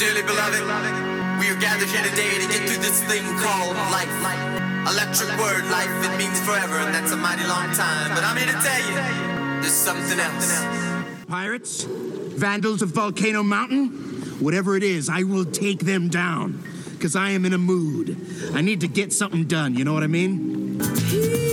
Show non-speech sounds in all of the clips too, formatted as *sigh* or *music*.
Dearly beloved, we are gathered here today to get through this thing called life. Electric word, life, it means forever, and that's a mighty long time. But I'm here to tell you, there's something else. Pirates? Vandals of Volcano Mountain? Whatever it is, I will take them down. Because I am in a mood. I need to get something done, you know what I mean?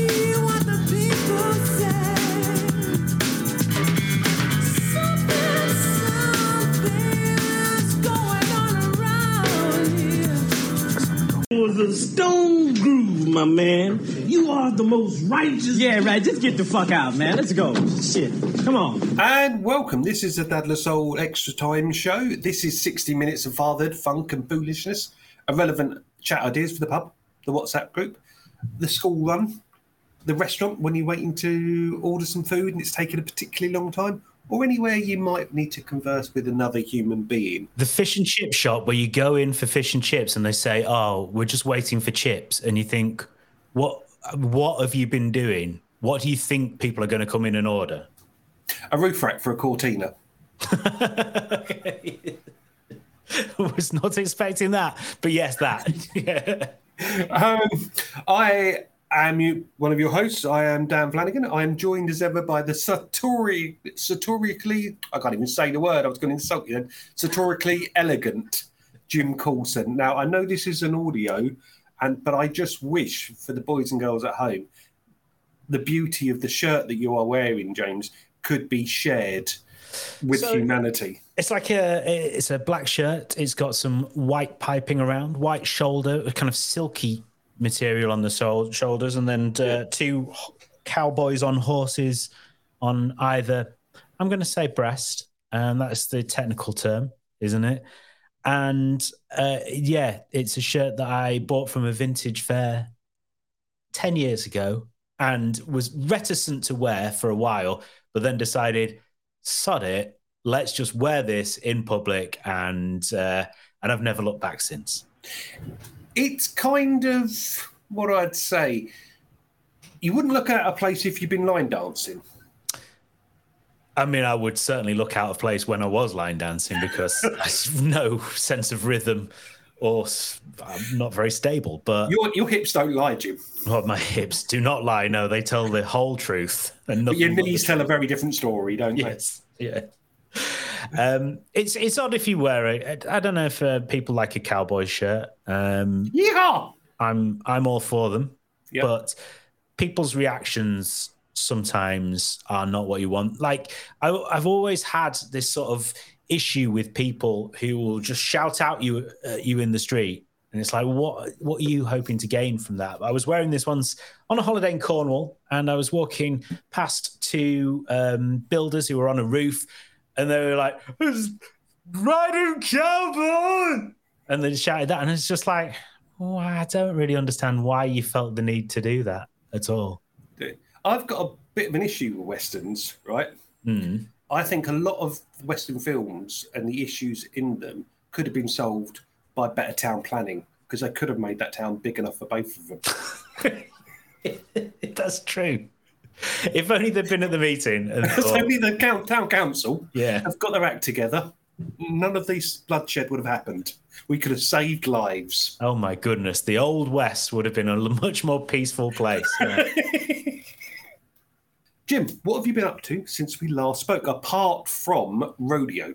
Here. It stone groove, my man. You are the most righteous. Yeah, right. Just get the fuck out, man. Let's go. Shit. Come on. And welcome. This is the Dad La Soul Extra Time Show. This is 60 minutes of fathered funk and foolishness, irrelevant chat ideas for the pub, the WhatsApp group, the school run, the restaurant when you're waiting to order some food and it's taken a particularly long time, or anywhere you might need to converse with another human being. The fish and chip shop where you go in for fish and chips and they say, "Oh, we're just waiting for chips," and you think, "What? What have you been doing? What do you think people are going to come in and order?" A roof rack for a Cortina. *laughs* was not expecting that, but yes, that. *laughs* yeah. Um, I am you, one of your hosts. I am Dan Flanagan. I am joined as ever by the satori, satirically, I can't even say the word, I was going to insult you then, satirically elegant Jim Coulson. Now, I know this is an audio, and but I just wish for the boys and girls at home, the beauty of the shirt that you are wearing, James, could be shared with So- humanity. It's like a it's a black shirt. It's got some white piping around, white shoulder, a kind of silky material on the shoulders, and then uh, two cowboys on horses on either. I'm going to say breast, and that's the technical term, isn't it? And uh, yeah, it's a shirt that I bought from a vintage fair ten years ago, and was reticent to wear for a while, but then decided, sod it, let's just wear this in public, and uh, and I've never looked back since. It's kind of what I'd say. You wouldn't look out of place if you've been line dancing. I mean, I would certainly look out of place when I was line dancing because *laughs* no sense of rhythm, or I'm not very stable. But Your your hips don't lie, Jim. oh, my hips do not lie. No, they tell the whole truth and But your knees tell a very different story, don't they? Yes, yeah. Um, it's it's odd if you wear it. I don't know if uh, people like a cowboy shirt. Um, Yeehaw! I'm I'm all for them, Yep. but people's reactions sometimes are not what you want. Like I, I've always had this sort of issue with people who will just shout out you at you in the street, and it's like, what what are you hoping to gain from that? I was wearing this once on a holiday in Cornwall, and I was walking past two um, builders who were on a roof, and they were like, "Riding cowboy," and they shouted that, and it's just like. Oh, I don't really understand why you felt the need to do that at all. I've got a bit of an issue with westerns, right? Mm. I think a lot of Western films and the issues in them could have been solved by better town planning because they could have made that town big enough for both of them. *laughs* That's true. *laughs* If only they'd been at the meeting and *laughs* If only the town council yeah, have got their act together, none of this bloodshed would have happened. We could have saved lives. oh my goodness, the old west would have been a much more peaceful place. *laughs* Yeah. Jim, what have you been up to since we last spoke, apart from rodeo?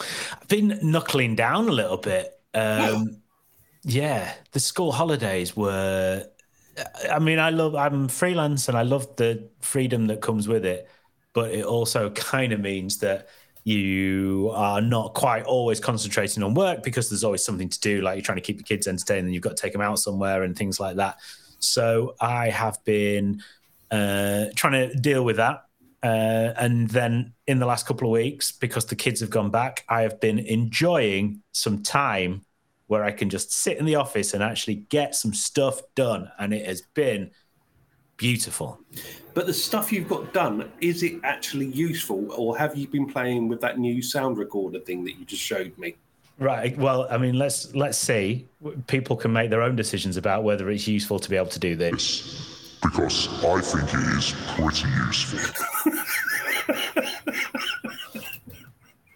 I've been knuckling down a little bit. Um, yeah, the school holidays were. I mean, I love. I'm freelance, and I love the freedom that comes with it. But it also *laughs* kind of means that you are not quite always concentrating on work because there's always something to do. Like you're trying to keep the kids entertained, and you've got to take them out somewhere and things like that. So I have been uh, trying to deal with that. Uh, and then in the last couple of weeks, because the kids have gone back, I have been enjoying some time where I can just sit in the office and actually get some stuff done. And it has been beautiful. But the stuff you've got done, is it actually useful, or have you been playing with that new sound recorder thing that you just showed me? Right. Well, I mean, let's let's see. People can make their own decisions about whether it's useful to be able to do this. because I think it is pretty useful.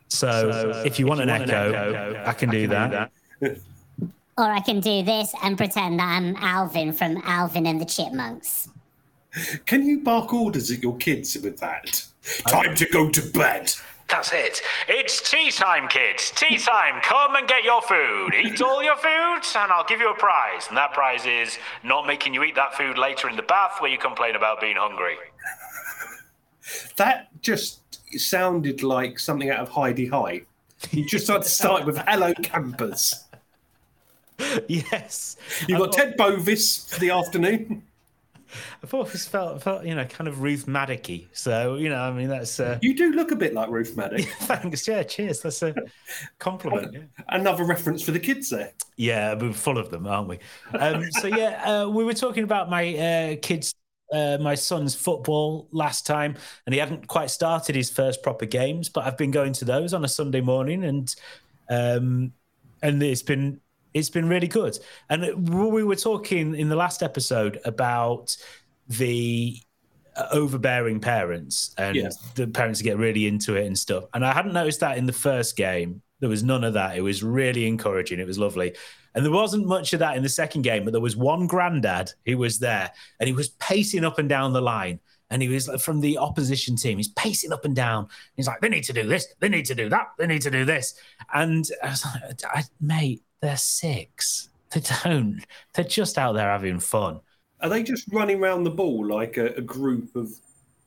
So, if you want an echo, I can do that. Or I can do this and pretend that I'm Alvin from Alvin and the Chipmunks. Can you bark orders at your kids with that? Time to go to bed. That's it. It's tea time, kids. Tea time. Come and get your food. Eat all your food, and I'll give you a prize. And that prize is not making you eat that food later in the bath where you complain about being hungry. That just sounded like something out of Hi-de-Hi. You just had to start with "Hello, campers." *laughs* Yes. You've got Ted Bovis for the afternoon. I thought this felt, felt, you know, kind of Ruth Madocky. So, you know, I mean, that's. Uh, You do look a bit like Ruth Madoc. *laughs* thanks. Yeah, cheers. That's a compliment. Yeah. Another reference for the kids there. Yeah, we're full of them, aren't we? Um, *laughs* so yeah, uh, we were talking about my uh, kids, uh, my son's football last time, and he hadn't quite started his first proper games, but I've been going to those on a Sunday morning, and um, and it's been it's been really good. And we were talking in the last episode about the uh, overbearing parents and Yeah. the parents get really into it and stuff. And I hadn't noticed that in the first game. There was none of that. It was really encouraging. It was lovely. And there wasn't much of that in the second game, but there was one granddad who was there and he was pacing up and down the line. And he was from the opposition team. He's pacing up and down. He's like, they need to do this. They need to do that. They need to do this. And I was like, I, mate, they're six. They don't. They're just out there having fun. Are they just running around the ball like a, a group of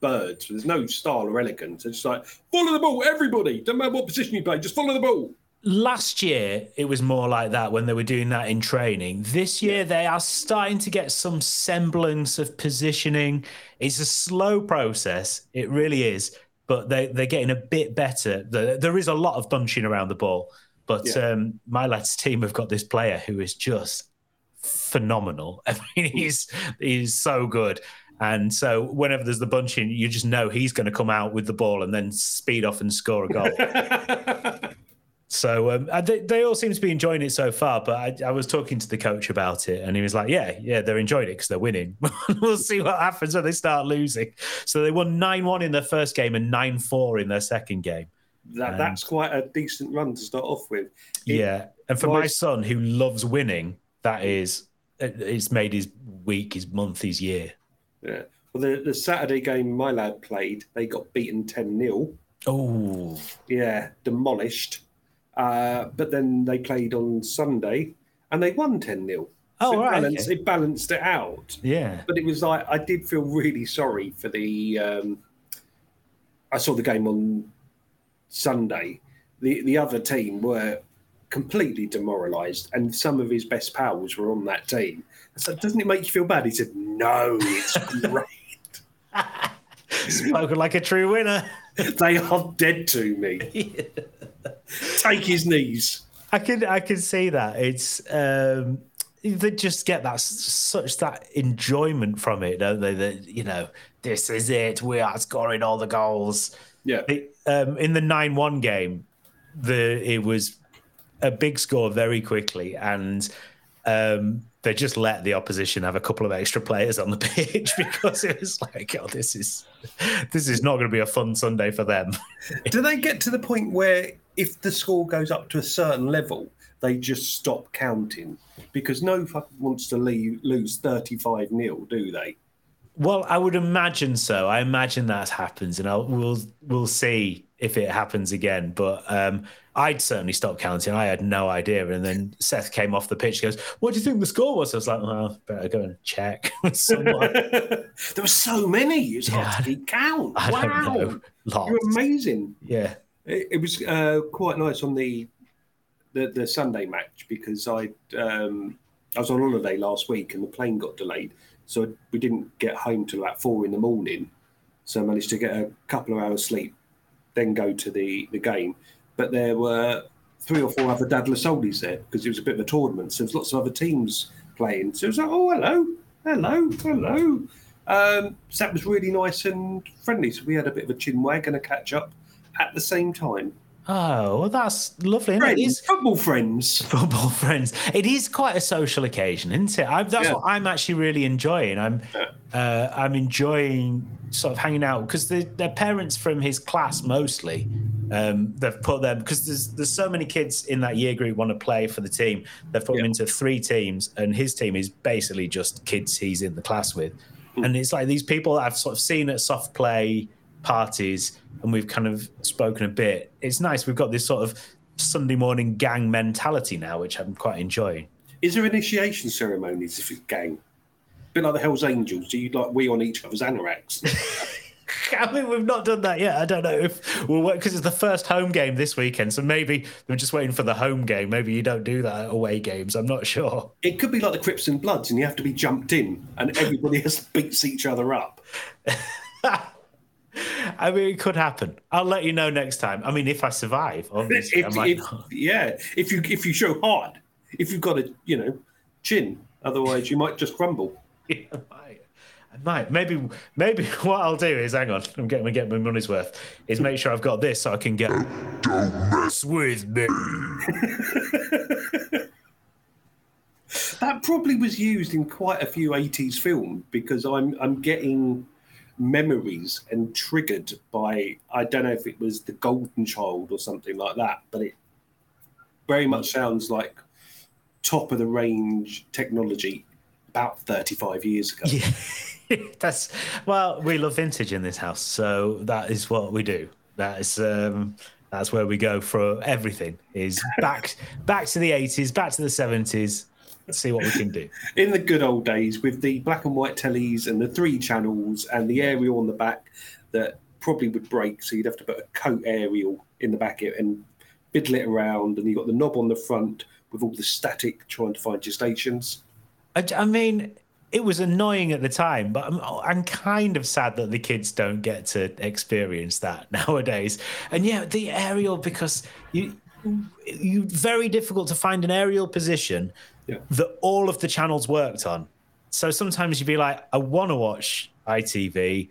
birds? There's no style or elegance. It's like follow the ball, everybody. Don't matter what position you play, just follow the ball. Last year it was more like that when they were doing that in training. This year they are starting to get some semblance of positioning. It's a slow process. It really is. But they, they're getting a bit better. There, is a lot of bunching around the ball. But Yeah. um, my lads team have got this player who is just phenomenal. *laughs* I mean he's he's so good. And so whenever there's the bunching you just know he's going to come out with the ball and then speed off and score a goal *laughs* so um, uh, they, they all seem to be enjoying it so far. But I, I was talking to the coach about it, and he was like, "Yeah, yeah, they're enjoying it because they're winning. *laughs* we'll see what happens when they start losing." So they won nine one in their first game and nine four in their second game. That, that's quite a decent run to start off with. It- yeah, and for my son who loves winning, that is, it's made his week, his month, his year. Yeah. Well, the, the Saturday game my lad played, they got beaten 10 0. Oh, Yeah, demolished. Uh, but then they played on Sunday and they won 10 0. Oh, it, right, balanced, okay. it balanced it out. yeah, But it was like, I did feel really sorry for the. Um, I saw the game on Sunday. The, the other team were completely demoralised, and some of his best pals were on that team. I said, Doesn't it make you feel bad? He said, No, it's *laughs* great. spoken like a true winner. *laughs* they are dead to me. *laughs* Take his knees. I can I can see that. It's um they just get that such that enjoyment from it, don't they? That you know, this is it. We are scoring all the goals. Yeah. It, um, in the nine one game, the it was a big score very quickly, and um, they just let the opposition have a couple of extra players on the *laughs* pitch because it was like, oh, this is this is not going to be a fun Sunday for them. Do they get to the point where if the score goes up to a certain level, they just stop counting? Because no fucker wants to leave, lose 35 0, do they? Well, I would imagine so. I imagine that happens, and I'll, we'll we'll see if it happens again. But um, I'd certainly stop counting. I had no idea, and then Seth came off the pitch. Goes, "What do you think the score was?" I was like, "Well, better go and check." *laughs* with someone." *laughs* there were so many. It's hard to keep count. I wow. You're amazing. Yeah. It, it was uh, quite nice on the, the the Sunday match because I um, I was on holiday last week and the plane got delayed, so we didn't get home till about four in the morning. So I managed to get a couple of hours sleep, then go to the the game. But there were three or four other Dadler Soldies there because it was a bit of a tournament. So there was lots of other teams playing. So it was like, oh hello, hello, hello. Um, so that was really nice and friendly. So we had a bit of a chin wag and a catch up at the same time. Oh, well, that's lovely. isn't it? Friends, is football friends. *laughs* football friends. It is quite a social occasion, isn't it? I, that's Yeah. what I'm actually really enjoying. I'm uh, I'm enjoying sort of hanging out because the, they're parents from his class mostly, Um, they've put them because there's there's so many kids in that year group want to play for the team. They've put them into three teams, and his team is basically just kids he's in the class with. And it's like these people that I've sort of seen at soft play parties, and we've kind of spoken a bit. It's nice. We've got this sort of Sunday morning gang mentality now, which I'm quite enjoying. Is there initiation ceremonies if it's gang? A bit like the Hells Angels. Do you like we on each other's anoraks? *laughs* I mean, we've not done that yet. I don't know if we'll wait because it's the first home game this weekend. So maybe they're just waiting for the home game. Maybe you don't do that away games. I'm not sure. it could be like the Crips and Bloods, and you have to be jumped in, and everybody *laughs* has beats each other up. *laughs* I mean, it could happen. I'll let you know next time. I mean, if I survive, obviously, I If, might if, not. yeah, if you if you show hard, if you've got a you know chin, otherwise you might just crumble. *laughs* Yeah, I might. I might. Maybe, maybe *laughs* what I'll do is hang on. I'm getting, get my money's worth. Is make sure I've got this so I can get. Don't mess with me. *laughs* That probably was used in quite a few 80s films because I'm I'm getting memories and triggered by I don't know if it was the Golden Child or something like that, but it very much sounds like top of the range technology about 35 years ago. Yeah. *laughs* That's well, we love vintage in this house, so that is what we do. That is um that's where we go for everything is back back to the 80s, back to the 70s, see what we can do. *laughs* in the good old days with the black and white tellies and the three channels and the aerial on the back that probably would break so you'd have to put a coat aerial in the back and fiddle it around and you've got the knob on the front with all the static trying to find your stations I, I mean, it was annoying at the time, but I'm, I'm kind of sad that the kids don't get to experience that *laughs* nowadays. And yeah, the aerial because you you very difficult to find an aerial position Yeah. that all of the channels worked on. So sometimes you'd be like, I want to watch ITV,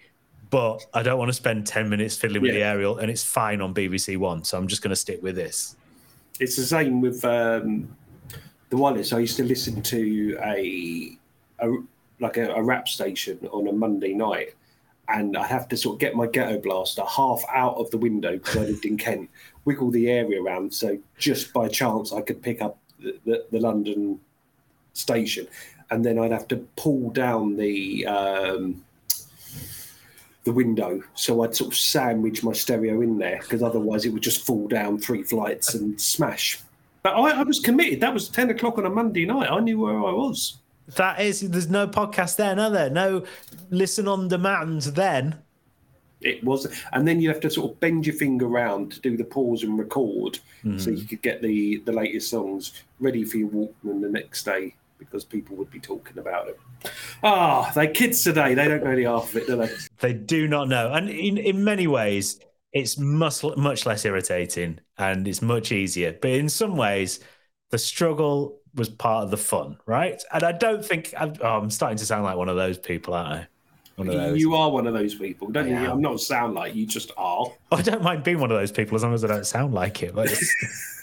but I don't want to spend 10 minutes fiddling with the aerial, and it's fine on BBC One. So I'm just going to stick with this. it's the same with um, the wireless i used to listen to a, a like a, a rap station on a monday night and i have to sort of get my ghetto blaster half out of the window because i lived in kent wiggle the area around so just by chance i could pick up the, the, the london station. And then i'd have to pull down the um, the window. So i'd sort of sandwich my stereo in there because otherwise it would just fall down three flights and smash. But I, I was committed. That was 10 o'clock on a monday night. I knew where i was. That is, there's no podcast then, are there? No listen on demand then. it was and then you have to sort of bend your finger around to do the pause and record so you could get the the latest songs ready for your walkman the next day because people would be talking about it ah they kids today they don't know the half of it do they They do not know. And in, in many ways, it's much, much less irritating and it's much easier. But in some ways, the struggle was part of the fun, right? And I don't think I'm, oh, I'm starting to sound like one of those people, aren't I? One of those. you are one of those people don't I you am. i'm not sound like you just are *laughs* I don't mind being one of those people as long as I don't sound like it. *laughs*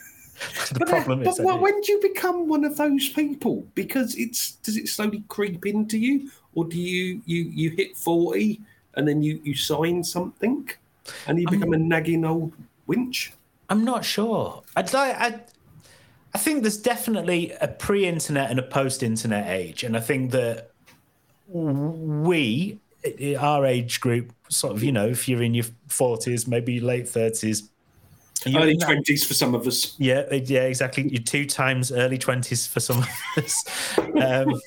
But the But, uh, problem but is, wh- do. when do you become one of those people? Because it's does it slowly creep into you, or do you you you hit forty and then you you sign something, and you become a nagging old winch? I'm not sure. I'd like. I, I think there's definitely a pre-internet and a post-internet age, and I think that we, our age group, sort of, you know, if you're in your 40s, maybe late 30s, you're Early twenties for some of us. yeah, yeah, exactly. You're two times early twenties for some of us. Um,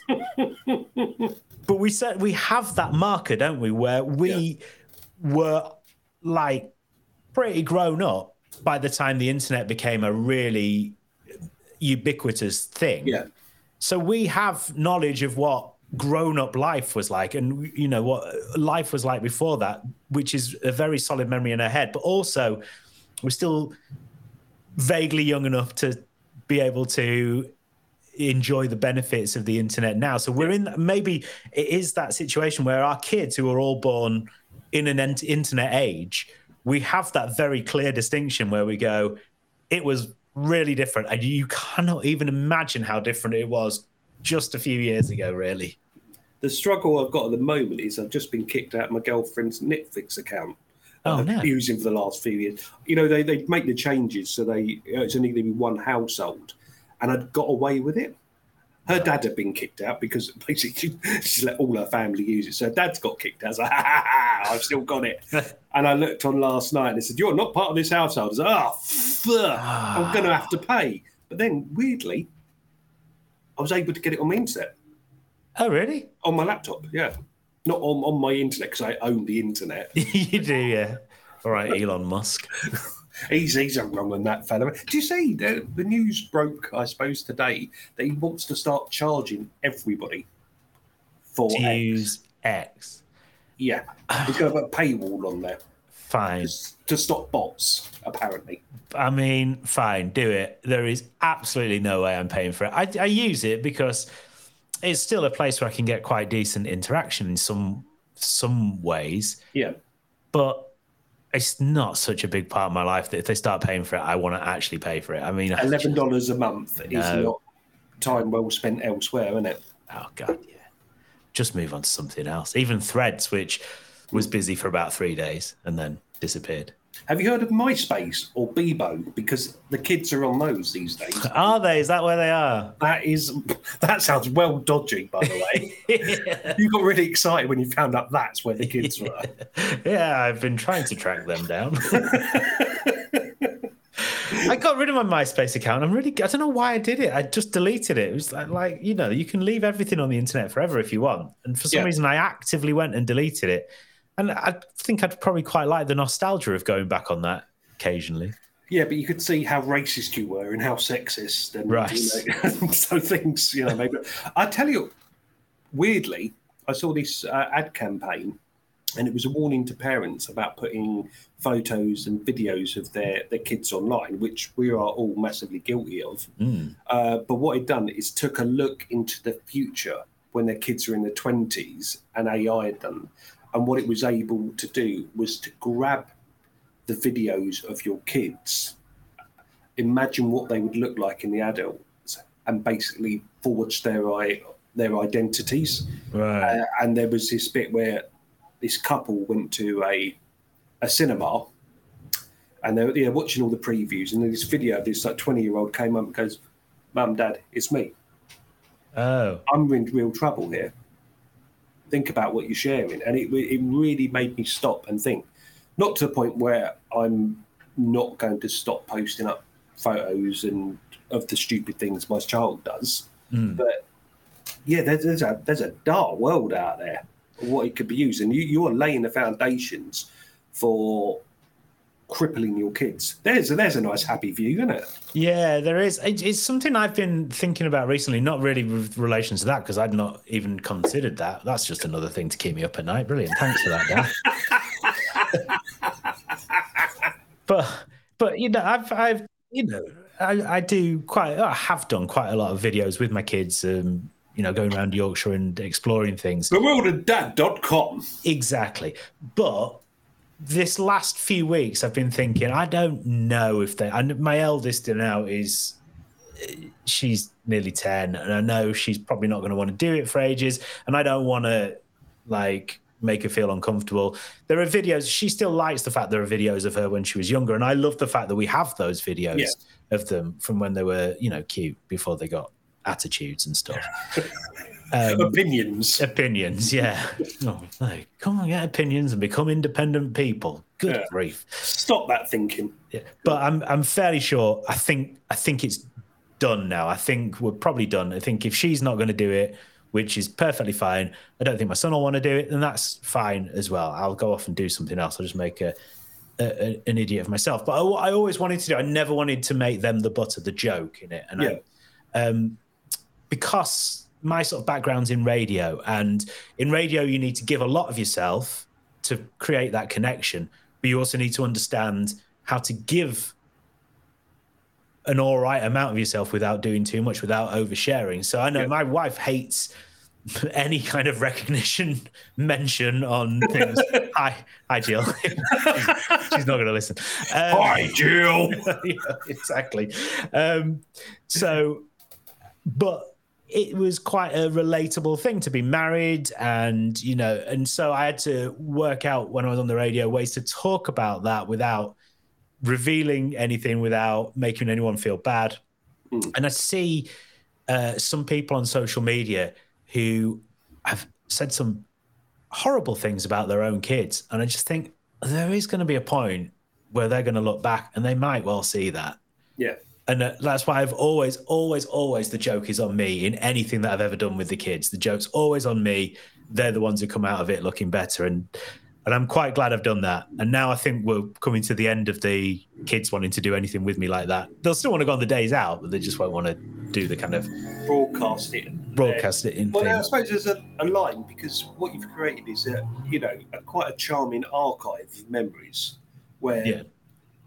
*laughs* but we said we have that marker, don't we? Where we were like pretty grown up by the time the internet became a really ubiquitous thing. Yeah, So we have knowledge of what grown-up life was like, and you know what life was like before that, which is a very solid memory in our head. But also, we're still vaguely young enough to be able to enjoy the benefits of the internet now. So we're in maybe it is that situation where our kids who are all born in an internet age, we have that very clear distinction where we go, it was really different, and you cannot even imagine how different it was just a few years ago. Really, the struggle I've got at the moment is I've just been kicked out of my girlfriend's Netflix account. Oh, uh, no. using for the last few years. You know, they they make the changes so they it's only going to be one household, and I'd got away with it. Her dad had been kicked out because *laughs* basically she's let all her family use it. So her dad's got kicked out. I was like, ha, ha, ha, I've still got it. *laughs* and I looked on last night and it said, You're not part of this household. I was like, Oh, fuck, I'm ah. going to have to pay. But then, weirdly, I was able to get it on my internet, Oh, really? on my laptop. Yeah. Not on, on my internet because I own the internet. *laughs* you do, yeah. All right, Elon Musk. *laughs* He's he's a wrong on that fella. Do you see the, the news broke? I suppose today that he wants to start charging everybody for To X. use X. Yeah, he's going to have a paywall on there Fine. to stop bots. Apparently, I mean, fine, do it. There is absolutely no way I'm paying for it. I, I use it because it's still a place where I can get quite decent interaction in some some ways, yeah. but it's not such a big part of my life that if they start paying for it, I want to actually pay for it. I mean, Eleven dollars a month is not time well spent elsewhere, isn't it? Oh god, yeah. Just move on to something else. Even Threads, which was busy for about three days and then disappeared. Have you heard of MySpace or Bebo? Because the kids are on those these days. *laughs* Are they? Is that where they are? That is *laughs* that sounds well dodgy, by the way. *laughs* you got really excited when you found out that's where the kids were. Yeah, I've been trying to track them down. I got rid of my MySpace account. I'm really, I don't know why I did it. I just deleted it. It was like, like, you know, you can leave everything on the internet forever if you want. And for some Yeah. reason, I actively went and deleted it. And I think I'd probably quite like the nostalgia of going back on that occasionally. Yeah, but you could see how racist you were and how sexist, and Right. you know, *laughs* so things, you know, maybe. I tell you, weirdly, I saw this uh, ad campaign, and it was a warning to parents about putting photos and videos of their their kids online, which we are all massively guilty of. Uh, but what it done is took a look into the future when their kids are in their twenties, and AI had done, and what it was able to do was to grab the videos of your kids, imagine what they would look like in the adults, and basically forge their their identities. Right. Uh, and there was this bit where this couple went to a a cinema, and they were yeah, watching all the previews, and then this video, this like twenty year old came up and goes, "Mum, Dad, it's me. Oh, I'm in real trouble here. Think about what you're sharing." And it it really made me stop and think. Not to the point where I'm not going to stop posting up photos and of the stupid things my child does, hmm. but yeah, there's, there's a there's a dark world out there what it could be used, and you you are laying the foundations for crippling your kids. There's there's a nice happy view, isn't it? Yeah, there is. It- It's something I've been thinking about recently, not really with relation to that, because I'd not even considered that. That's just another thing to keep me up at night. Brilliant. Thanks for that, Dan. *laughs* but, but you know, I've, I've, you know, I, I do quite, I have done quite a lot of videos with my kids, um, you know, going around Yorkshire and exploring things. Bewilderdad.com. Exactly. But this last few weeks, I've been thinking, I don't know if they. And my eldest now is, she's nearly 10, and I know she's probably not going to want to do it for ages. And I don't want to, like, make her feel uncomfortable. There are videos, she still likes the fact there are videos of her when she was younger. And I love the fact that we have those videos Yeah. of them from when they were, you know, cute before they got attitudes and stuff. *laughs* Um, Opinions. opinions, yeah. *laughs* Oh, no, come on, get opinions and become independent people. Good Yeah. grief. Stop that thinking. Yeah. But I'm I'm fairly sure. I think I think it's done now. I think we're probably done. I think if she's not going to do it, which is perfectly fine, I don't think my son will want to do it, then that's fine as well. I'll go off and do something else. I'll just make a, a, a- an idiot of myself. But I, I always wanted to do. I never wanted to make them the butt of the joke in it. And Yeah. I, um, because my sort of background's in radio, and in radio you need to give a lot of yourself to create that connection, but you also need to understand how to give an all right amount of yourself without doing too much, without oversharing. So I know Yeah. my wife hates *laughs* any kind of recognition *laughs* mention on things. *laughs* hi, hi, Jill. She's not going to listen. Um, Hi, Jill. yeah, exactly. Um, so, but it was quite a relatable thing to be married and you know and so i had to work out when i was on the radio ways to talk about that without revealing anything without making anyone feel bad. And i see uh, some people on social media who have said some horrible things about their own kids. And i just think there is going to be a point where they're going to look back and they might well see that. Yeah. And uh, that's why I've always, always, always the joke is on me in anything that I've ever done with the kids. The joke's always on me. They're the ones who come out of it looking better, and and I'm quite glad I've done that. And now I think we're coming to the end of the kids wanting to do anything with me like that. They'll still want to go on the days out, but they just won't want to do the kind of Broadcast it. broadcast it in Well. I suppose there's a, a line because what you've created is a you know a, quite a charming archive of memories where Yeah.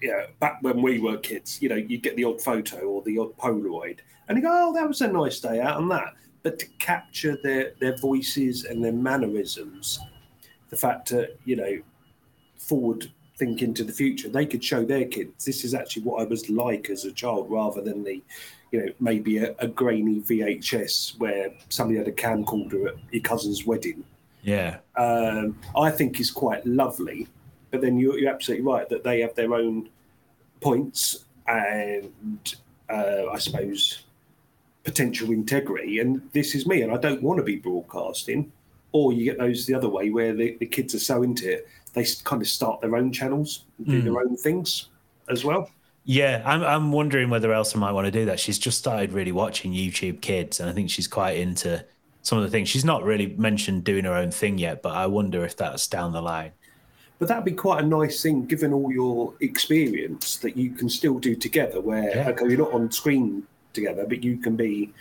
Know back when we were kids, you know, you'd get the odd photo or the odd Polaroid, and you go, "Oh, that was a nice day out on that." But to capture their their voices and their mannerisms, the fact that you know forward thinking to the future, they could show their kids this is actually what I was like as a child, rather than the you know maybe a, a grainy VHS where somebody had a camcorder at your cousin's wedding Yeah. um, I think is quite lovely. But then you're, you're absolutely right that they have their own points and uh, I suppose potential integrity. And this is me, and I don't want to be broadcasting. Or you get those the other way where the, the kids are so into it, they kind of start their own channels, and do their own things as well. Yeah, I'm I'm wondering whether Elsa might want to do that. She's just started really watching YouTube Kids, and I think she's quite into some of the things. She's not really mentioned doing her own thing yet, but I wonder if that's down the line. But that'd be quite a nice thing, given all your experience, that you can still do together. Where Yeah. okay, you're not on screen together, but you can be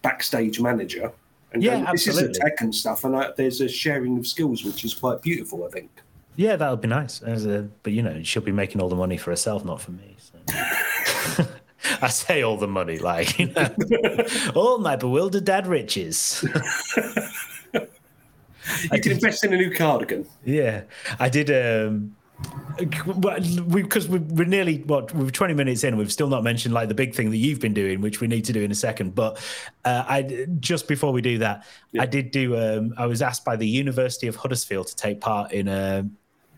backstage manager. And Yeah, go, this is absolutely. a tech and stuff, and like, there's a sharing of skills, which is quite beautiful. I think. Yeah, that would be nice. As a, but you know, she'll be making all the money for herself, not for me. So. *laughs* I say all the money, like you know, *laughs* all my bewildered dad riches. *laughs* You can invest in a new cardigan. Yeah, I did. Um, because we, we're nearly what we're 20 minutes in, we've still not mentioned like the big thing that you've been doing, which we need to do in a second. But uh, I just before we do that, I did do. Um, I was asked by the University of Huddersfield to take part in a,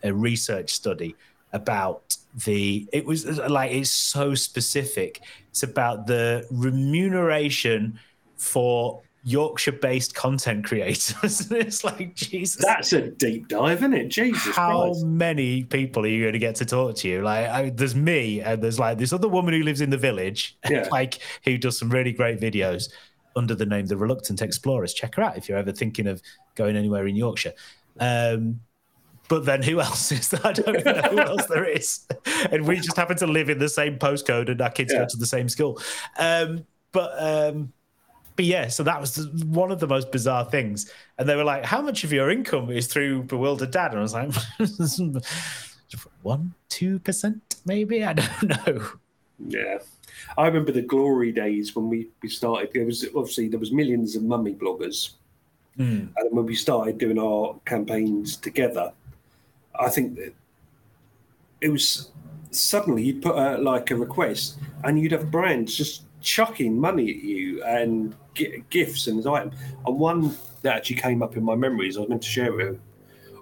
a research study about the. It was like it's so specific. It's about the remuneration for Yorkshire-based content creators. *laughs* it's like Jesus. That's a deep dive, isn't it? Jesus How Christ. many people are you going to get to talk to you? Like, I, there's me, and there's like this other woman who lives in the village, *laughs* Yeah. like who does some really great videos under the name The Reluctant Explorers. Check her out if you're ever thinking of going anywhere in Yorkshire. Um, but then who else is there? *laughs* I don't know who else there is. And we just happen to live in the same postcode and our kids Yeah. go to the same school. Um, but um, but yeah, so that was one of the most bizarre things. And they were like, "How much of your income is through Bewildered Dad?" And I was like, *laughs* "One, two percent, maybe. I don't *laughs* know." Yeah. I remember the glory days when we, we started. There was obviously there was millions of mummy bloggers, hmm. and when we started doing our campaigns together, I think that it was suddenly you'd put like a request, and you'd have brands just chucking money at you and gi- gifts and items. And one that actually came up in my memories, I was meant to share it.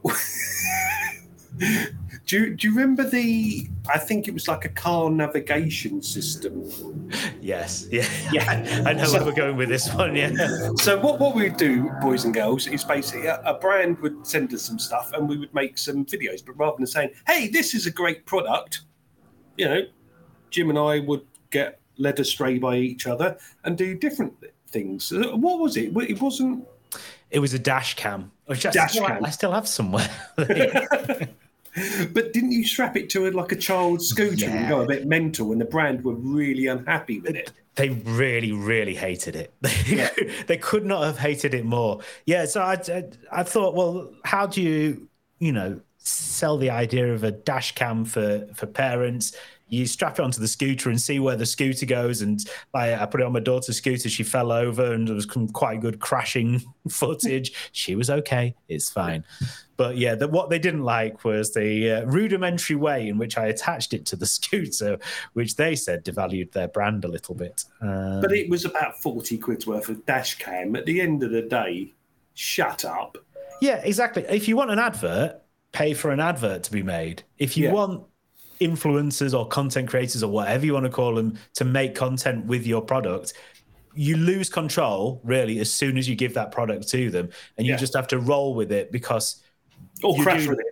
*laughs* Do you, do you remember the? I think it was like a car navigation system. Yes, *laughs* yeah, yeah. I know where we're going with this one. Yeah, So what what we would do, boys and girls, is basically a, a brand would send us some stuff and we would make some videos. But rather than saying, "Hey, this is a great product," you know, Jim and I would get led astray by each other and do different things. Uh, What was it? It wasn't. it was a dash cam, which I, Dash still, cam. I still have somewhere. *laughs* But didn't you strap it to a, like a child's scooter and go a bit mental? And the brand were really unhappy with it. they really, really hated it. *laughs* they could not have hated it more. Yeah. So I, I, I thought, well, how do you, you know, sell the idea of a dash cam for for parents? You strap it onto the scooter and see where the scooter goes. And I, I put it on my daughter's scooter. She fell over and there was some quite good crashing *laughs* footage. she was okay. It's fine. But yeah, the, what they didn't like was the uh, rudimentary way in which I attached it to the *laughs* scooter, which they said devalued their brand a little bit. Um, But it was about 40 quid's worth of dash cam. At the end of the day, shut up. Yeah, exactly. If you want an advert, pay for an advert to be made. If you Yeah. want influencers or content creators or whatever you want to call them to make content with your product, you lose control really as soon as you give that product to them, and you Yeah. just have to roll with it because Or crash do- with it.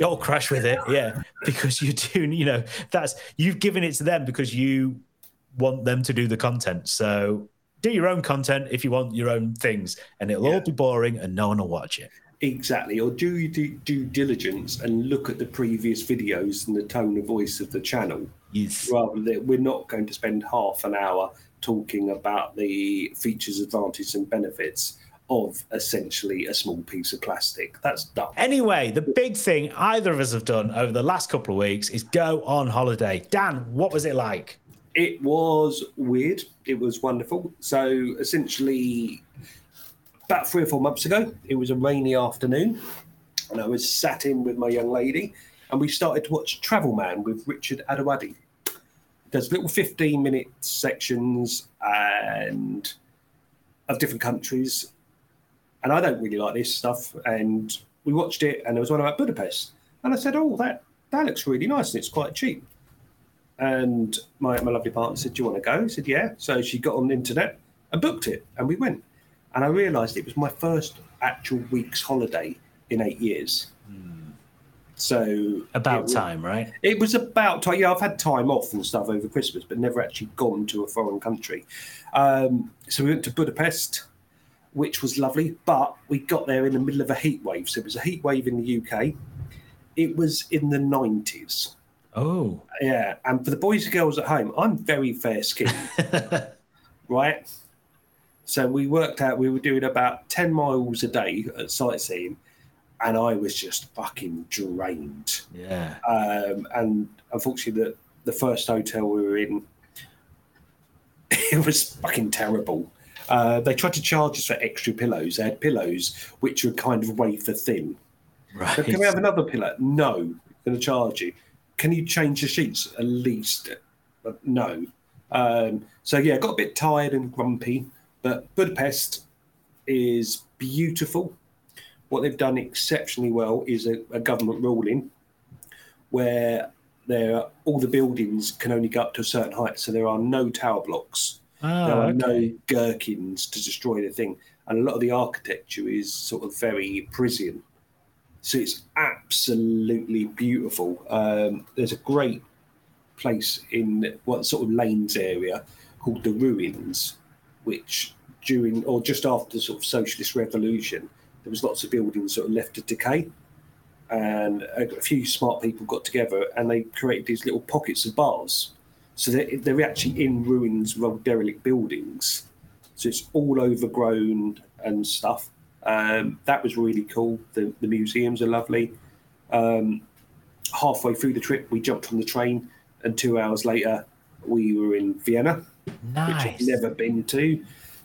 You'll crash with it, yeah. Because you do, you know, that's you've given it to them because you want them to do the content. So do your own content if you want your own things, and it'll all be boring and no one will watch it. Exactly. Or do you do due diligence and look at the previous videos and the tone of voice of the channel? Yes. Rather than we're not going to spend half an hour talking about the features, advantages, and benefits of essentially a small piece of plastic. That's dumb. Anyway, the big thing either of us have done over the last couple of weeks is go on holiday. Dan, what was it like? It was weird. It was wonderful. So essentially, about three or four months ago, it was a rainy afternoon, and I was sat in with my young lady, and we started to watch Travel Man with Richard Ayoade. There's little 15 minute sections and of different countries, and I don't really like this stuff. And we watched it, and there was one about Budapest, and I said, "Oh, that that looks really nice, and it's quite cheap." And my, my lovely partner said, Do you want to go? I said, Yeah. So she got on the internet and booked it, and we went. And I realised it was my first actual week's holiday in eight years. So About was- time, right? It was about time. Yeah, I've had time off and stuff over Christmas, but never actually gone to a foreign country. Um, so we went to Budapest, which was lovely, but we got there in the middle of a heat wave. So it was a heat wave in the UK. It was in the 90s. Oh, Yeah, and for the boys and girls at home, I'm very fair skinned, *laughs* right? So we worked out we were doing about 10 miles a day at sightseeing, and I was just fucking drained. yeah. Um, and unfortunately, the, the first hotel we were in, *laughs* it was fucking terrible. Uh, they tried to charge us for extra pillows. They had pillows which were kind of wafer thin. Right. So can we have another pillow? No, going to charge you. Can you change the sheets at least? Uh, No. Um, so yeah, got a bit tired and grumpy, but Budapest is beautiful. What they've done exceptionally well is a, a government ruling where there are, all the buildings can only go up to a certain height, so there are no tower blocks. there Oh, are okay. no gherkins to destroy the thing, and a lot of the architecture is sort of very Parisian. So it's absolutely beautiful. Um, there's a great place in what sort of lanes area called the Ruins, which during or just after the sort of socialist revolution, there was lots of buildings sort of left to decay, and a, a few smart people got together and they created these little pockets of bars. So they're, they're actually in ruins of derelict buildings. So it's all overgrown and stuff. Um, that was really cool. The, the museums are lovely. Um, halfway through the trip, we jumped on the train, and two hours later, we were in Vienna, which I've never been to.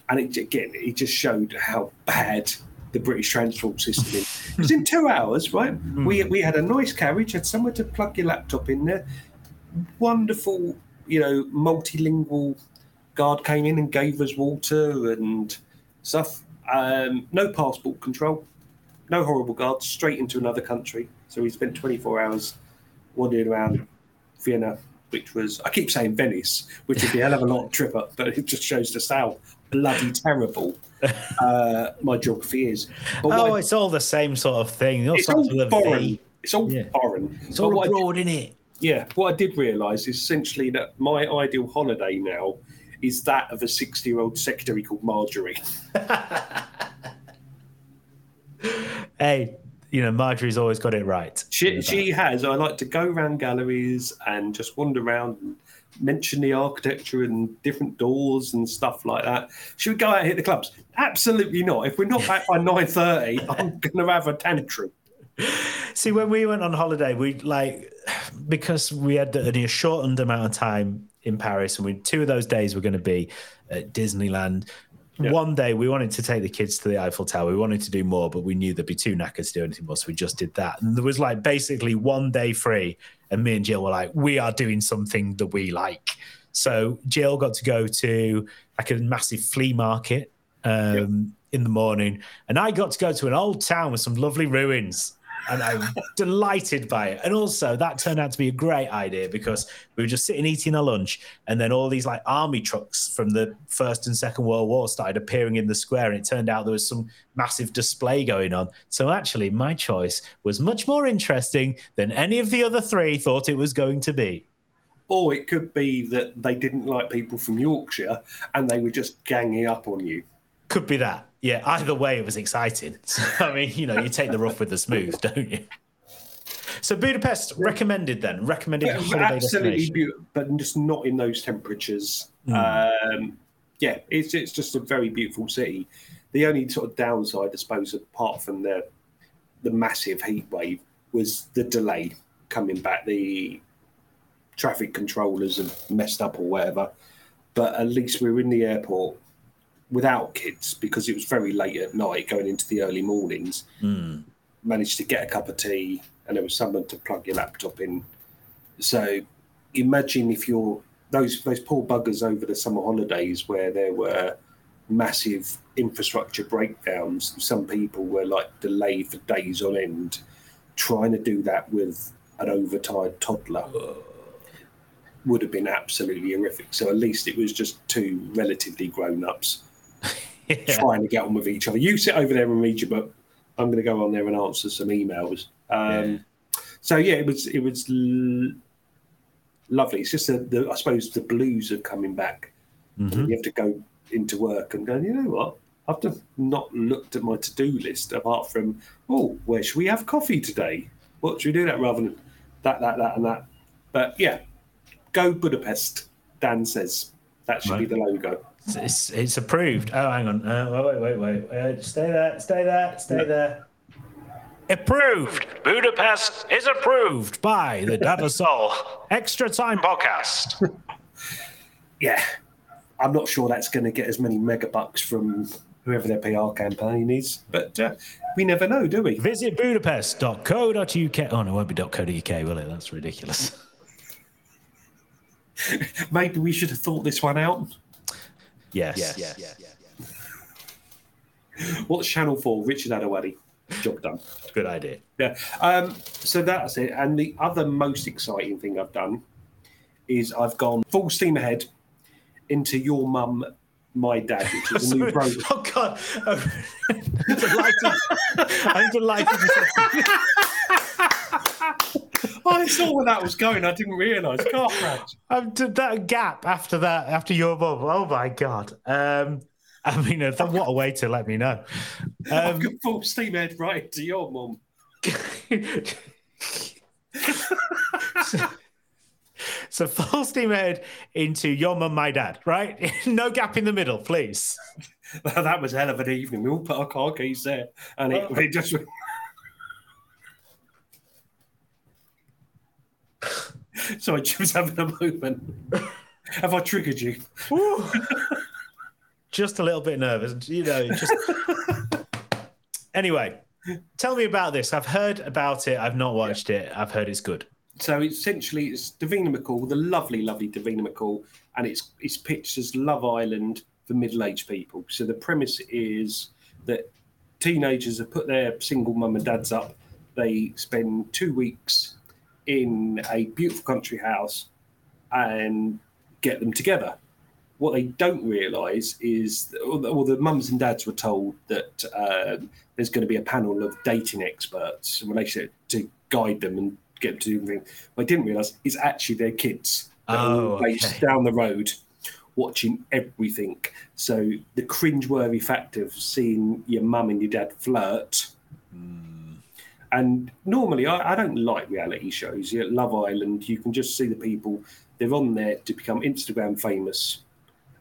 And it, again, it just showed how bad the British transport system is. Because in two hours, right, we, we had a nice carriage, had somewhere to plug your laptop in there, wonderful, you know, multilingual guard came in and gave us water and stuff. Um, no passport control, no horrible guards, straight into another country. So we spent 24 hours wandering around Vienna, which was, I keep saying Venice, which would be a hell of a lot *laughs* tripper, but it just shows just how bloody terrible uh, my geography is. But Oh, I- it's all the same sort of thing. It's all foreign. V. It's all Yeah. foreign. It's But all what I did- abroad, in it? yeah, what I did realise is essentially that my ideal holiday now is that of a 60 year old secretary called Marjorie. *laughs* Hey, you know, Marjorie's always got it right. She, she has. I like to go around galleries and just wander around and mention the architecture and different doors and stuff like that. Should we go out and hit the clubs? Absolutely not. If we're not back by 9.30, *laughs* I'm going to have a tantrum. See, when we went on holiday, we like because we had only a shortened amount of time in Paris, and we two of those days were going to be at Disneyland. One day we wanted to take the kids to the Eiffel Tower. We wanted to do more, but we knew there'd be too knackers to do anything more, so we just did that. And there was like basically one day free, and me and Jill were like, "We are doing something that we like." So Jill got to go to like a massive flea market um, in the morning, and I got to go to an old town with some lovely ruins. And I'm delighted by it. And also, that turned out to be a great idea because we were just sitting eating our lunch, and then all these like army trucks from the First and Second World War started appearing in the square. And it turned out there was some massive display going on. So, actually, my choice was much more interesting than any of the other three thought it was going to be. Or it could be that they didn't like people from Yorkshire and they were just ganging up on you. Could be that. Yeah, either way, it was exciting. *laughs* So, I mean, you know, you take the rough with the smooth, *laughs* don't you? So Budapest recommended then, recommended holiday Absolutely beautiful, but just not in those temperatures. Um, yeah, it's it's just a very beautiful city. The only sort of downside, I suppose, apart from the the massive heat wave, was the delay coming back. The traffic controllers have messed up or whatever. But at least we were in the airport without kids because it was very late at night, going into the early mornings. Hmm. Managed to get a cup of tea, and there was someone to plug your laptop in. So imagine if you're those those poor buggers over the summer holidays where there were massive infrastructure breakdowns. Some people were like delayed for days on end, trying to do that with an overtired toddler would have been absolutely horrific. So at least it was just two relatively grown ups trying to get on with each other. You sit over there and read your book. I'm going to go on there and answer some emails. Um, So yeah, it was it was l- lovely. It's just the, the I suppose the blues of coming back. You have to go into work and go. You know what? I've just not looked at my to do list apart from oh, where should we have coffee today? What should we do that rather than that, that, that, and that? But yeah, go Budapest. Dan says that should be the logo. It's, it's, it's approved. Oh, hang on. Uh, wait, wait, wait, wait. Uh, stay there. Stay there. Stay there. Approved. Budapest is approved by the *laughs* Dad La Soul Extra Time Podcast. *laughs* Yeah, I'm not sure that's going to get as many megabucks from whoever their PR campaign is, but uh, we never know, do we? Visit budapest.co.uk. Oh, no, it won't be .co.uk, will it? That's ridiculous. *laughs* Maybe we should have thought this one out. Yes. Yes. yes. What's Channel 4? Richard Ayoade. Job done. Good idea. Yeah. Um, so that's it. And the other most exciting thing I've done is I've gone full steam ahead into Your Mum, My Dad, which is a *laughs* new Sorry. Oh, God. *laughs* I'm delighted. I'm delighted. *laughs* I saw where that was going. I didn't realise. Car crash. Um, that gap after that, after your mum. Oh my god. Um, I mean, uh, what a way to let me know. I've Um, got full steam ahead right into Your Mum. *laughs* so full steam ahead into your mum, my dad. Right? *laughs* no gap in the middle, please. that was hell of an evening. We all put our car keys there, and it, it just. *laughs* Sorry, Jim's having a moment. Have I triggered you? Just a little bit nervous, you know. Just *laughs* anyway. Tell me about this. I've heard about it. I've not watched it. I've heard it's good. So essentially, it's Davina McCall, the lovely, lovely Davina McCall, and it's it's pitched as Love Island for middle-aged people. So the premise is that teenagers have put their single mum and dads up. They spend two weeks in a beautiful country house and get them together. What they don't realise is, or the, or the mums and dads were told that um, there's going to be a panel of dating experts in relation to guide them and get them to do everything. What they didn't realise is actually their kids Oh, okay. down the road watching everything. So the cringe-worthy fact of seeing your mum and your dad flirt. And normally, I, I don't like reality shows. Yeah, Love Island, you can just see the people. They're on there to become Instagram famous,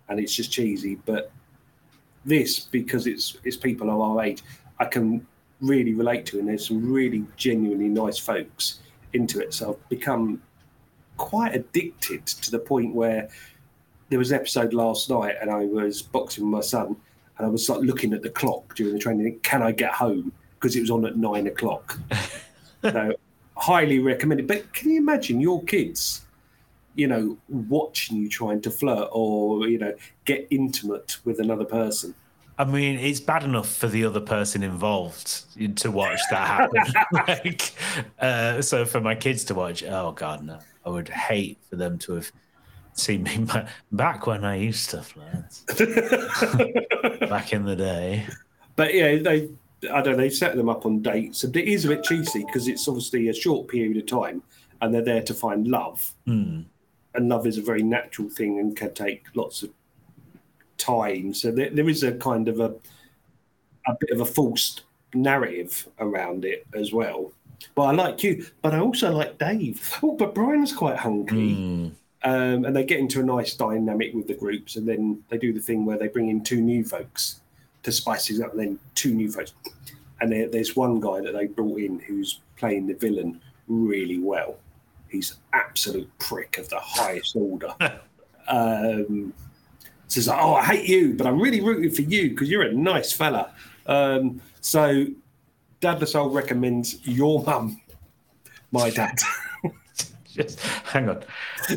and it's just cheesy. But this, because it's it's people of our age, I can really relate to, and there's some really genuinely nice folks into it. So I've become quite addicted to the point where there was an episode last night, and I was boxing with my son, and I was like looking at the clock during the training. Can I get home? Because it was on at nine o'clock. *laughs* so highly recommended. But can you imagine your kids? you know, watching you trying to flirt or, you know, get intimate with another person. I mean, it's bad enough for the other person involved to watch that happen. *laughs* like, uh, so for my kids to watch, oh god, no! I would hate for them to have seen me ba- back when I used to flirt, *laughs* back in the day. But yeah, they, I don't know, they set them up on dates. And it is a bit cheesy because it's obviously a short period of time and they're there to find love. Hmm. And love is a very natural thing and can take lots of time. So there, there is a kind of a, a bit of a false narrative around it as well. But I like you, but I also like Dave. Oh, but Brian's quite hunky. Hmm. Um, and they get into a nice dynamic with the groups, and then they do the thing where they bring in two new folks to spice things up, and then two new folks. And there, there's one guy that they brought in who's playing the villain really well. He's absolute prick of the highest order. *laughs* um, says, "Oh, I hate you, but I'm really rooting for you because you're a nice fella." Um, so, Dad La Soul recommends your mum, my dad. *laughs* Just hang on.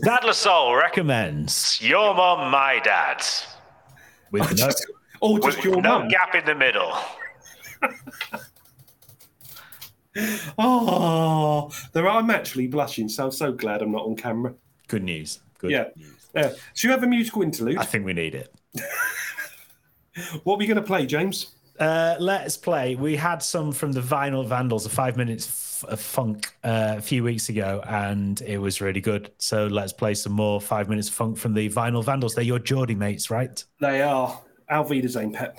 Dad La Soul recommends your mum, my dad, with *laughs* no, or just with your no mum. gap in the middle. *laughs* Oh, there I'm actually blushing, so I'm so glad I'm not on camera. Good news. Good. Yeah. Yeah. So you have a musical interlude. I think we need it. *laughs* What are we going to play, James? Uh, let's play. We had some from the Vinyl Vandals, a five minutes f- of funk uh, a few weeks ago, and it was really good. So let's play some more five minutes of funk from the Vinyl Vandals. They're your Geordie mates, right? They are Auf Wiedersehen Pet.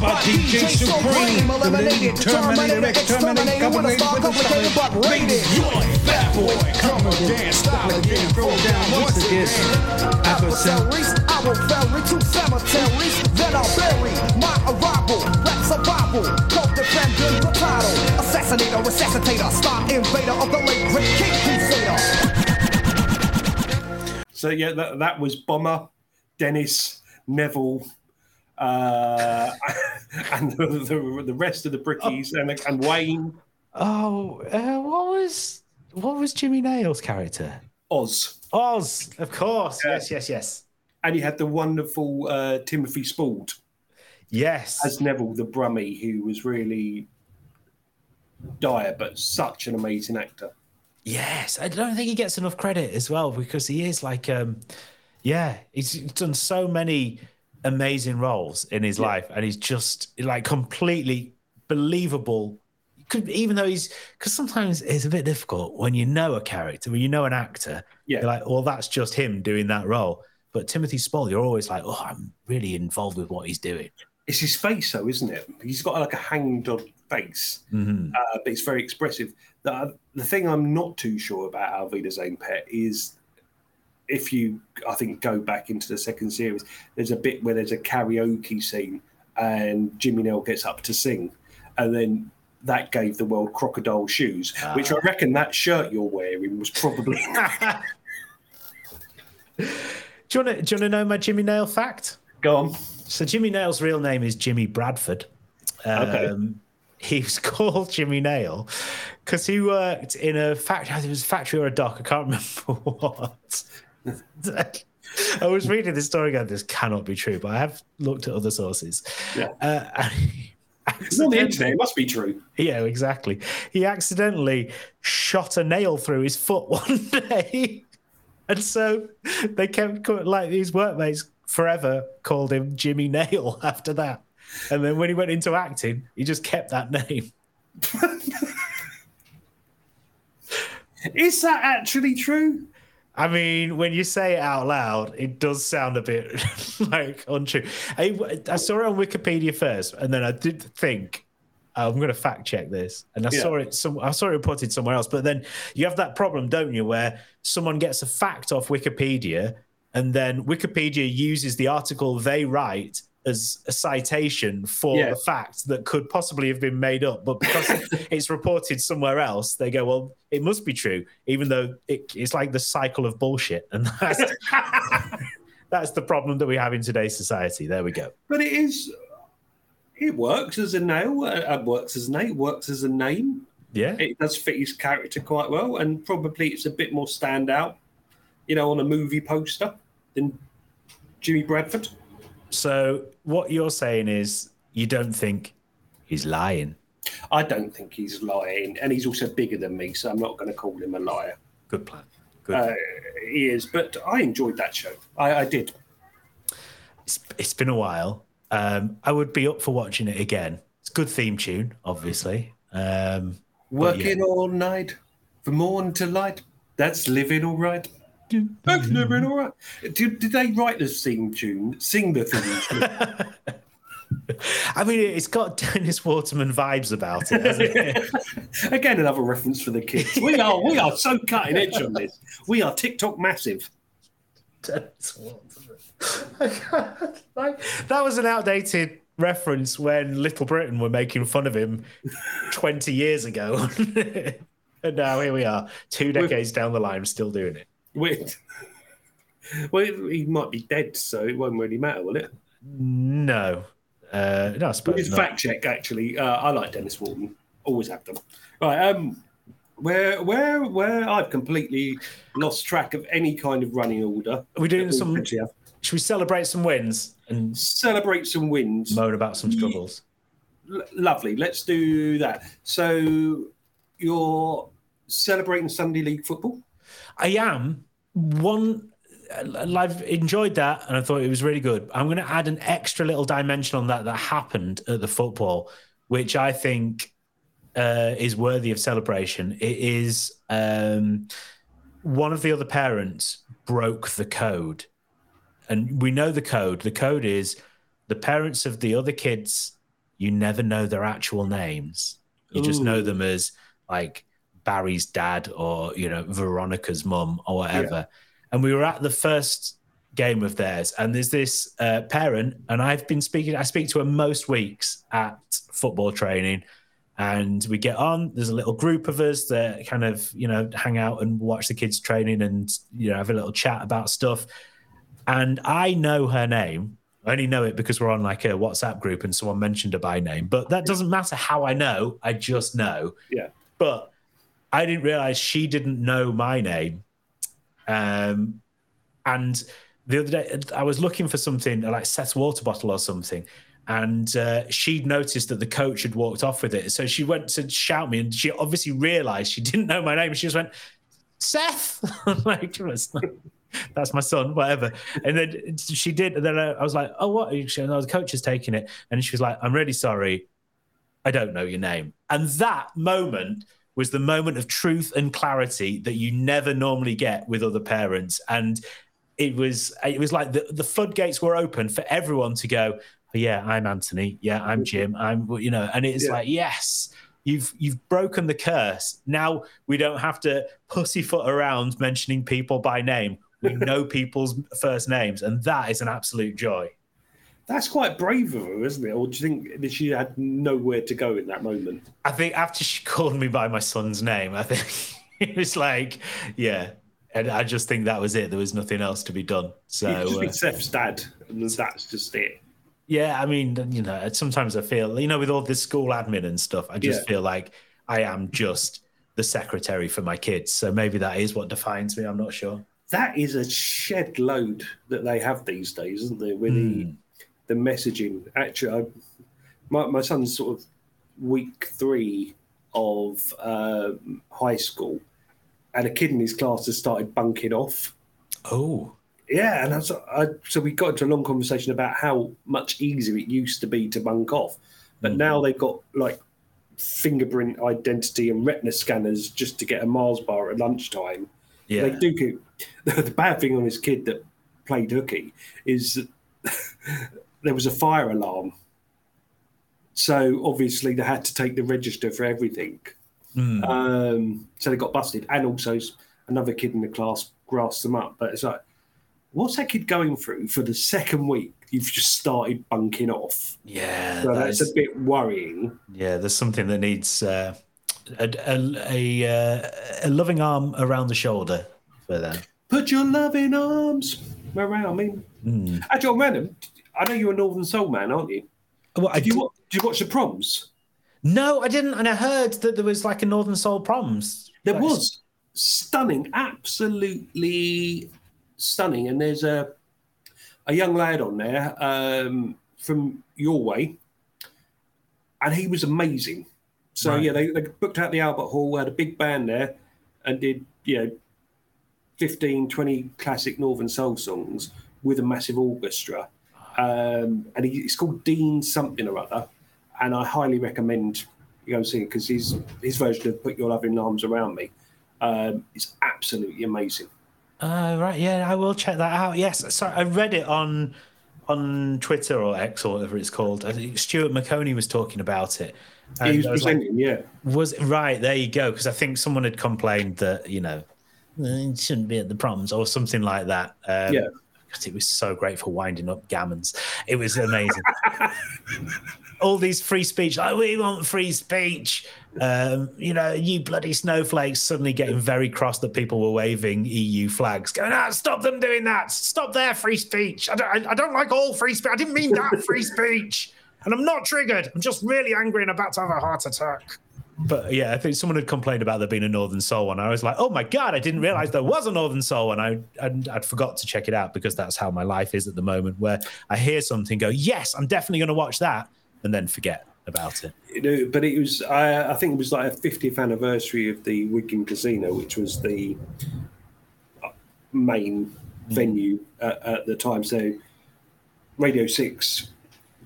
By DJ Supreme. Eliminated, Terminator, exterminated. with a complicated but rated. Bad boy, come again. Style again. Throw down once again. Adversaries, I will ferry to cemeteries. Then I'll bury my arrival. Black survival, co-defending the title. Assassinator, resuscitator, star invader of the late great King Crusader. So yeah, that, that was Bomber, Dennis, Neville, uh, and the, the, the rest of the brickies and, and Wayne Oh, uh, what was what was Jimmy Nail's character? Oz. Oz, of course. Yes, yes, yes. And you had the wonderful uh, Timothy Spall Yes. as Neville the Brummie, who was really dire, but such an amazing actor. Yes, I don't think he gets enough credit as well because he is like, um, yeah, he's done so many amazing roles in his life, and he's just like completely believable. Could, even though he's because sometimes it's a bit difficult when you know a character, when you know an actor, Yeah. you're like, well, that's just him doing that role. But Timothy Spall, you're always like, oh, I'm really involved with what he's doing. It's his face, though, isn't it? He's got like a hanged dog face, Mhm. uh, but it's very expressive. The, the thing I'm not too sure about Auf Wiedersehen Pet is if you, I think, go back into the second series, there's a bit where there's a karaoke scene and Jimmy Nail gets up to sing, and then that gave the world crocodile shoes, which I reckon that shirt you're wearing was probably. *laughs* Do you want to do you want to know my Jimmy Nail fact? Go on. So Jimmy Nail's real name is Jimmy Bradford. Okay. Um, he was *laughs* called Jimmy Nail because he worked in a factory. It was a factory or a dock. I can't *laughs* remember what. I was reading this story going, this cannot be true, but I have looked at other sources. Yeah. Uh, *laughs* It's on the internet. It must be true. yeah, exactly. He accidentally shot a nail through his foot *laughs* one day. And so they kept like these workmates forever called him Jimmy Nail *laughs* after that. And then when he went into acting, he just kept that name. Is that actually true? I mean, when you say it out loud, it does sound a bit *laughs* like untrue. I, I saw it on Wikipedia first, and then I did think oh, I'm going to fact check this, and I Yeah. saw it. Some I saw it reported somewhere else. But then you have that problem, don't you, where someone gets a fact off Wikipedia, and then Wikipedia uses the article they write as a citation for Yeah. the fact that could possibly have been made up. But because *laughs* it's reported somewhere else, they go, well, it must be true, even though it, it's like the cycle of bullshit. And that's, *laughs* that's the problem that we have in today's society. There we go. But it is. It works as a nail. Uh, uh, works as a name. Works as a name. Yeah. It does fit his character quite well, and probably it's a bit more standout, you know, on a movie poster than Jimmy Bradford. So what you're saying is you don't think he's lying. I don't think he's lying, and he's also bigger than me, so I'm not going to call him a liar. Good plan. Good. Uh, he is, but I enjoyed that show. I, I did. it's, it's been a while. Um, I would be up for watching it again. It's a good theme tune, obviously. Um, but yeah. Working all night from morn to light. That's living all right. That's living all right. Did, did they write the theme tune? Sing the tune? *laughs* *laughs* I mean, it's got Dennis Waterman vibes about it, it? *laughs* Again, another reference for the kids. We are we are so cutting edge on this. We are TikTok massive. Dennis Waterman. like, that was an outdated reference when Little Britain were making fun of him 20 years ago. and now here we are, two decades down the line, still doing it. Wait. Well, he might be dead, so it won't really matter, will it? No. Uh, no, I But suppose it's fact check, actually. Uh, I like Dennis Waterman. Always have them. Right. Um, Where, where, where? I've completely lost track of any kind of running order. Are we doing some? Should we celebrate some wins and Celebrate some wins. moan about some struggles? L- lovely. Let's do that. So you're celebrating Sunday League football. I am one. I've enjoyed that, and I thought it was really good. I'm going to add an extra little dimension on that that happened at the football, which I think uh, is worthy of celebration. It is um, one of the other parents broke the code, and we know the code. The code is the parents of the other kids. You never know their actual names. You just know them as like Barry's dad or you know Veronica's mum or whatever. And we were at the first game of theirs, and there's this uh, parent, and I've been speaking. I speak to her most weeks at football training, and we get on. There's a little group of us that kind of you know hang out and watch the kids training, and you know have a little chat about stuff. And I know her name. I only know it because we're on like a WhatsApp group and someone mentioned her by name. But that doesn't matter how I know. I just know. Yeah. But I didn't realize she didn't know my name. Um, and the other day, I was looking for something like Seth's water bottle or something. And uh, she'd noticed that the coach had walked off with it. So she went to shout me, and she obviously realized she *laughs* didn't know my name. She just went, Seth. *laughs* Like, "That's my son, whatever. And then she did. And then I was like, oh, what? No, the coach is taking it. And she was like, I'm really sorry. I don't know your name. And that moment was the moment of truth and clarity that you never normally get with other parents. And it was it was like the, the floodgates were open for everyone to go, oh, yeah, I'm Anthony. Yeah, I'm Jim. I'm you know, and it's Yeah. like, yes, you've you've broken the curse. Now we don't have to pussyfoot around mentioning people by name. We know people's first names, and that is an absolute joy. That's quite brave of her, isn't it? Or do you think that she had nowhere to go in that moment? I think after she *laughs* called me by my son's name, I think *laughs* it was like, yeah. And I just think that was it. There was nothing else to be done. So, you just uh, be Seth's dad, and that's just it. yeah, I mean, you know, sometimes I feel, you know, with all this school admin and stuff, I just Yeah. feel like I am just the secretary for my kids. So maybe that is what defines me. I'm not sure. That is a shed load that they have these days, isn't there? With the, the messaging. Actually, I, my, my son's sort of week three of um, high school, and a kid in his class has started bunking off. Oh, Yeah, and I, was- I, so we got into a long conversation about how much easier it used to be to bunk off, but now they've got like fingerprint identity and retina scanners just to get a Mars bar at lunchtime. Yeah. They do keep, *laughs* the bad thing on this kid that played hooky is *laughs* there was a fire alarm. So obviously they had to take the register for everything. Hmm. Um, so they got busted, and also another kid in the class grasped them up. But it's like, what's that kid going through for the second week? You've just started bunking off. Yeah, so that that's is- a bit worrying. Yeah, there's something that needs uh, a, a, a, uh, a loving arm around the shoulder for them. Put your loving arms around me. Hmm. Actually, on random, I know you're a Northern Soul man, aren't you? Well, did, you wa- did you watch the proms? No, I didn't. And I heard that there was like a Northern Soul proms. There was stunning, absolutely stunning. And there's a a young lad on there um, from your way, and he was amazing. So Right. yeah, they, they booked out the Albert Hall, had a big band there, and did you know 15, 20 classic Northern Soul songs with a massive orchestra. Um, and he, it's called Dean something or other, and I highly recommend you go and see it because his his version of "Put Your Loving Arms Around Me" um, is absolutely amazing. Oh, right. Yeah, I will check that out. Yes. Sorry, I read it on on Twitter or X or whatever it's called. I think Stuart Maconie was talking about it. he was was like, presenting, yeah. Was right there you go because I think someone had complained that you know "Eh, it shouldn't be at the proms or something like that. Um, Yeah. Because it was so great for winding up gammons. It was amazing. *laughs* All these free speech, like we want free speech. Um, you know, you bloody snowflakes suddenly getting very cross that people were waving EU flags, going, ah, stop them doing that. Stop their free speech. I don't, I, I don't like all free speech. I didn't mean that free speech. And I'm not triggered. I'm just really angry and about to have a heart attack. But yeah, I think someone had complained about there being a Northern Soul one. I was like, oh my God, I didn't realize there was a Northern Soul one. I, I'd, I'd forgot to check it out because that's how my life is at the moment, where I hear something, go, yes, I'm definitely going to watch that, and then forget about it. You know, but it was I, I think it was like a 50th anniversary of the Wigan Casino, which was the main venue at, at the time. So Radio Six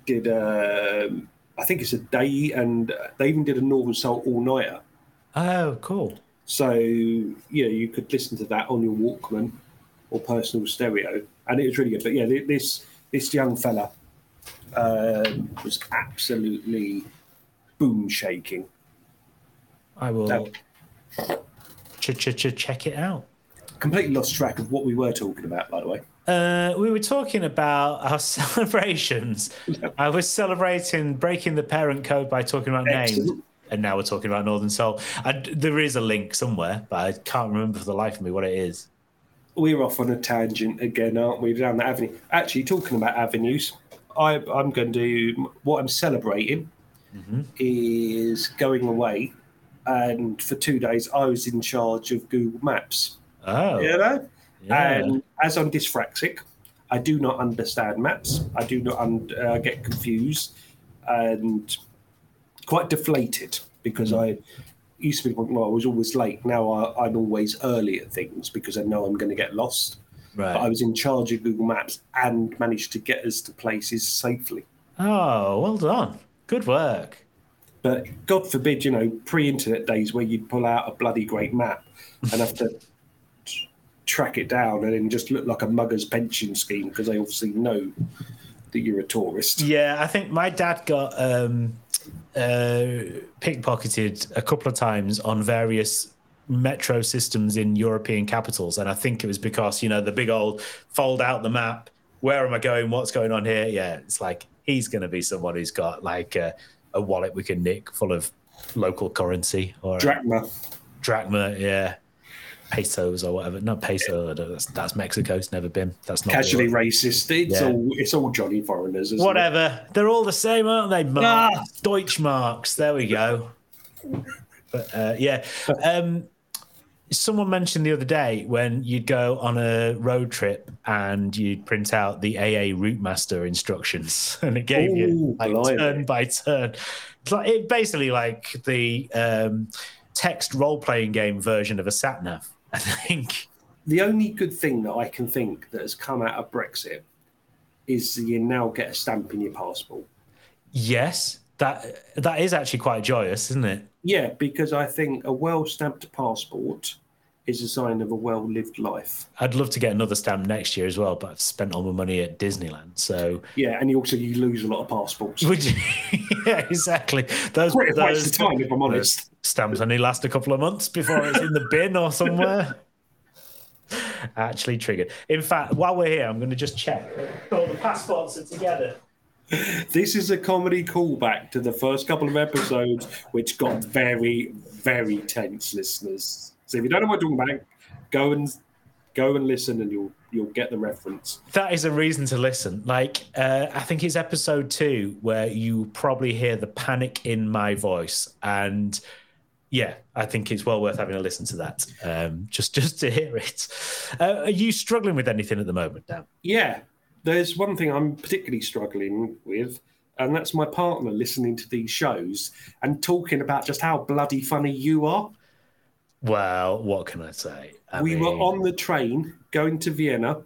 did um I think it's a day, and they even did a Northern Soul all nighter. Oh, cool. So yeah, you could listen to that on your Walkman or personal stereo, and it was really good. But yeah, this this young fella um, was absolutely boom shaking. I will No. ch- ch- ch- check it out. Completely lost track of what we were talking about, by the way. Uh, we were talking about our *laughs* celebrations. I was celebrating breaking the parent code by talking about names, and now we're talking about Northern Soul. And there is a link somewhere, but I can't remember for the life of me what it is. We're off on a tangent again, aren't we? Down the avenue. Actually, talking about avenues, I, I'm going to do what I'm celebrating is going away, and for two days I was in charge of Google Maps. Oh, You know, Yeah. and as I'm dyspraxic, I do not understand maps. I do not un- uh, get confused and quite deflated because I used to be well, I was always late. Now I, I'm always early at things because I know I'm going to get lost. right. But I was in charge of Google Maps and managed to get us to places safely. oh, well done. Good work. But God forbid, you know, pre-internet days where you'd pull out a bloody great map and have to track it down and then just look like a mugger's pension scheme because they obviously know that you're a tourist. Yeah, I think my dad got um, uh, pickpocketed a couple of times on various metro systems in European capitals, and I think it was because you know the big old fold out the map. Where am I going? What's going on here? Yeah, it's like he's going to be someone who's got like a, a wallet we can nick full of local currency or Drachma. drachma, yeah, pesos or whatever. Not peso. That's, that's Mexico. It's never been. That's not Casually racist. It's Yeah. all it's all Johnny foreigners. Whatever. They're all the same, aren't they? Marks, Deutschmarks. There we go. But uh, yeah, um, someone mentioned the other day when you'd go on a road trip and you'd print out the AA Route Master instructions, *laughs* and it gave you like blimey. turn by turn. It's like it basically like the um, text role playing game version of a sat nav. I think. The only good thing that I can think that has come out of Brexit is you now get a stamp in your passport. Yes, that that is actually quite joyous, isn't it? Yeah, because I think a well stamped passport is a sign of a well lived life. I'd love to get another stamp next year as well, but I've spent all my money at Disneyland. So Yeah, and you also you lose a lot of passports. would you? *laughs* yeah, exactly. Those, Quite a waste those of time, if I'm honest. Stamps only last a couple of months before it's in the bin or somewhere. Actually triggered. In fact, while we're here, I'm going to just check. All the passports are together. This is a comedy callback to the first couple of episodes, which got very, very tense, listeners. So if you don't know what I'm talking about, go and go and listen, and you'll you'll get the reference. That is a reason to listen. Like, uh, I think it's episode two where you probably hear the panic in my voice, and yeah, I think it's well worth having a listen to that. Um, just just to hear it. Uh, are you struggling with anything at the moment, Dan? Yeah, there's one thing I'm particularly struggling with, and that's my partner listening to these shows and talking about just how bloody funny you are. Well, what can I say? I we were on the train going to Vienna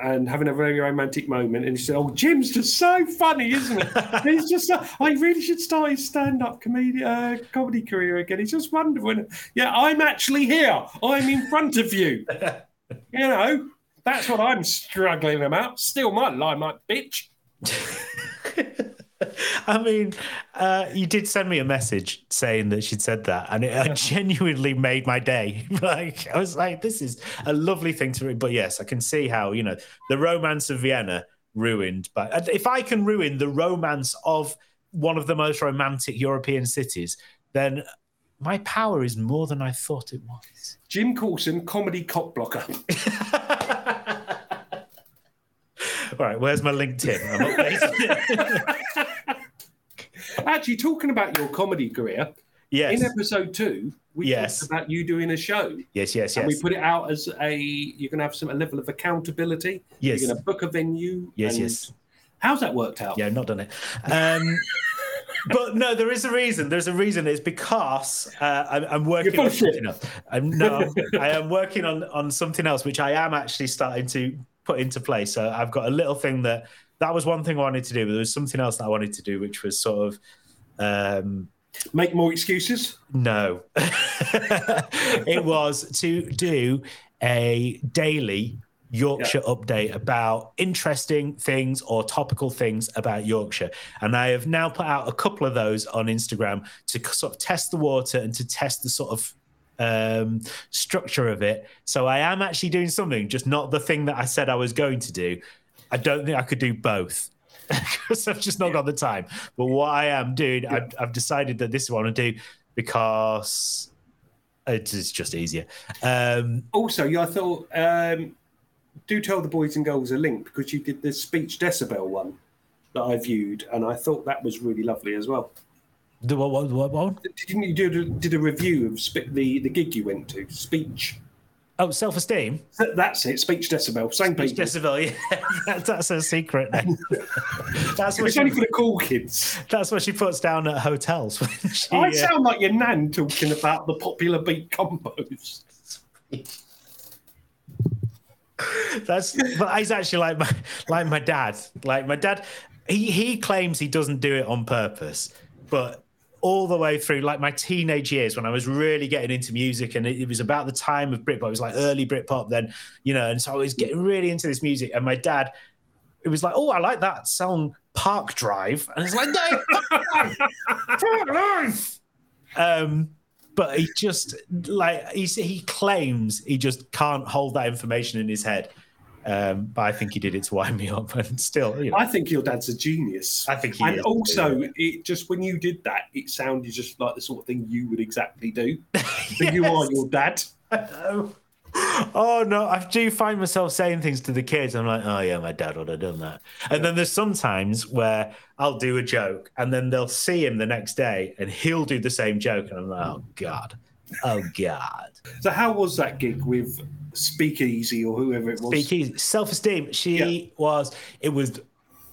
and having a very romantic moment, and he said, "Oh, Jim's just so funny, isn't it? *laughs* He's just so, I really should start his stand-up comedy uh, comedy career again. He's just wonderful." Yeah, I'm actually here. I'm in front of you. *laughs* you know, that's what I'm struggling about. Still my limelight, bitch. *laughs* *laughs* I mean, uh, you did send me a message saying that she'd said that, and it uh, *laughs* genuinely made my day. *laughs* like, I was like, this is a lovely thing to read. But yes, I can see how, you know, the romance of Vienna ruined. But if I can ruin the romance of one of the most romantic European cities, then my power is more than I thought it was. Jim Coulson, comedy cock blocker. All right, where's my LinkedIn? I'm. *laughs* Actually, talking about your comedy career, Yes. In episode two, we Yes. talked about you doing a show. Yes, yes, yes. And we put it out as a you're going to have some a level of accountability. Yes. You're going to book a venue. Yes, and yes. How's that worked out? Yeah, not done it. Um, *laughs* but no, there is a reason. There's a reason. It's because uh, I'm, I'm working on something else. I'm, no, *laughs* I am working on on something else, which I am actually starting to put into place. So I've got a little thing that that was one thing I wanted to do, but there was something else that I wanted to do, which was sort of. Um, Make more excuses? no, *laughs* it was to do a daily Yorkshire update about interesting things or topical things about Yorkshire. And I have now put out a couple of those on Instagram to sort of test the water and to test the sort of um, structure of it. So I am actually doing something, just not the thing that I said I was going to do. I don't think I could do both *laughs* because I've just not got the time. But what I am doing, I've, I've decided that this is what I want to do because it's just easier. Um, Also, yeah, I thought um, do tell the boys and girls a link because you did the speech decibel one that I viewed, and I thought that was really lovely as well. The what, what, what, what? Didn't you do a- did a review of spe- the the gig you went to? Speech. Oh, self esteem. That's it. Speech decibel. Same Speech people. decibel, *laughs* yeah. That- that's a secret. Then. *laughs* that's what It's only for she, the cool kids. that's what she puts down at hotels. She, I uh, sound like your nan talking about the popular beat combos. That's but he's actually like my like my dad. Like my dad, he he claims he doesn't do it on purpose, but all the way through like my teenage years when I was really getting into music and it, it was about the time of Britpop. It was like early Britpop then, you know, and so I was getting really into this music. And my dad, it was like, oh, I like that song Park Drive, and it's like, no, *laughs* Park Drive. Um, but he just like he he claims he just can't hold that information in his head. Um, but I think he did it to wind me up, *laughs* and still, you know, I think your dad's a genius. I think he and is, also, yeah. it just when you did that, it sounded just like the sort of thing you would exactly do. *laughs* So You are your dad. *laughs* oh no, I do find myself saying things to the kids. I'm like, oh yeah, my dad would have done that. And then there's sometimes where I'll do a joke, and then they'll see him the next day, and he'll do the same joke, and I'm like, oh god, oh god. So how was that gig with Speakeasy or whoever it was? Speakeasy, self esteem. She was. It was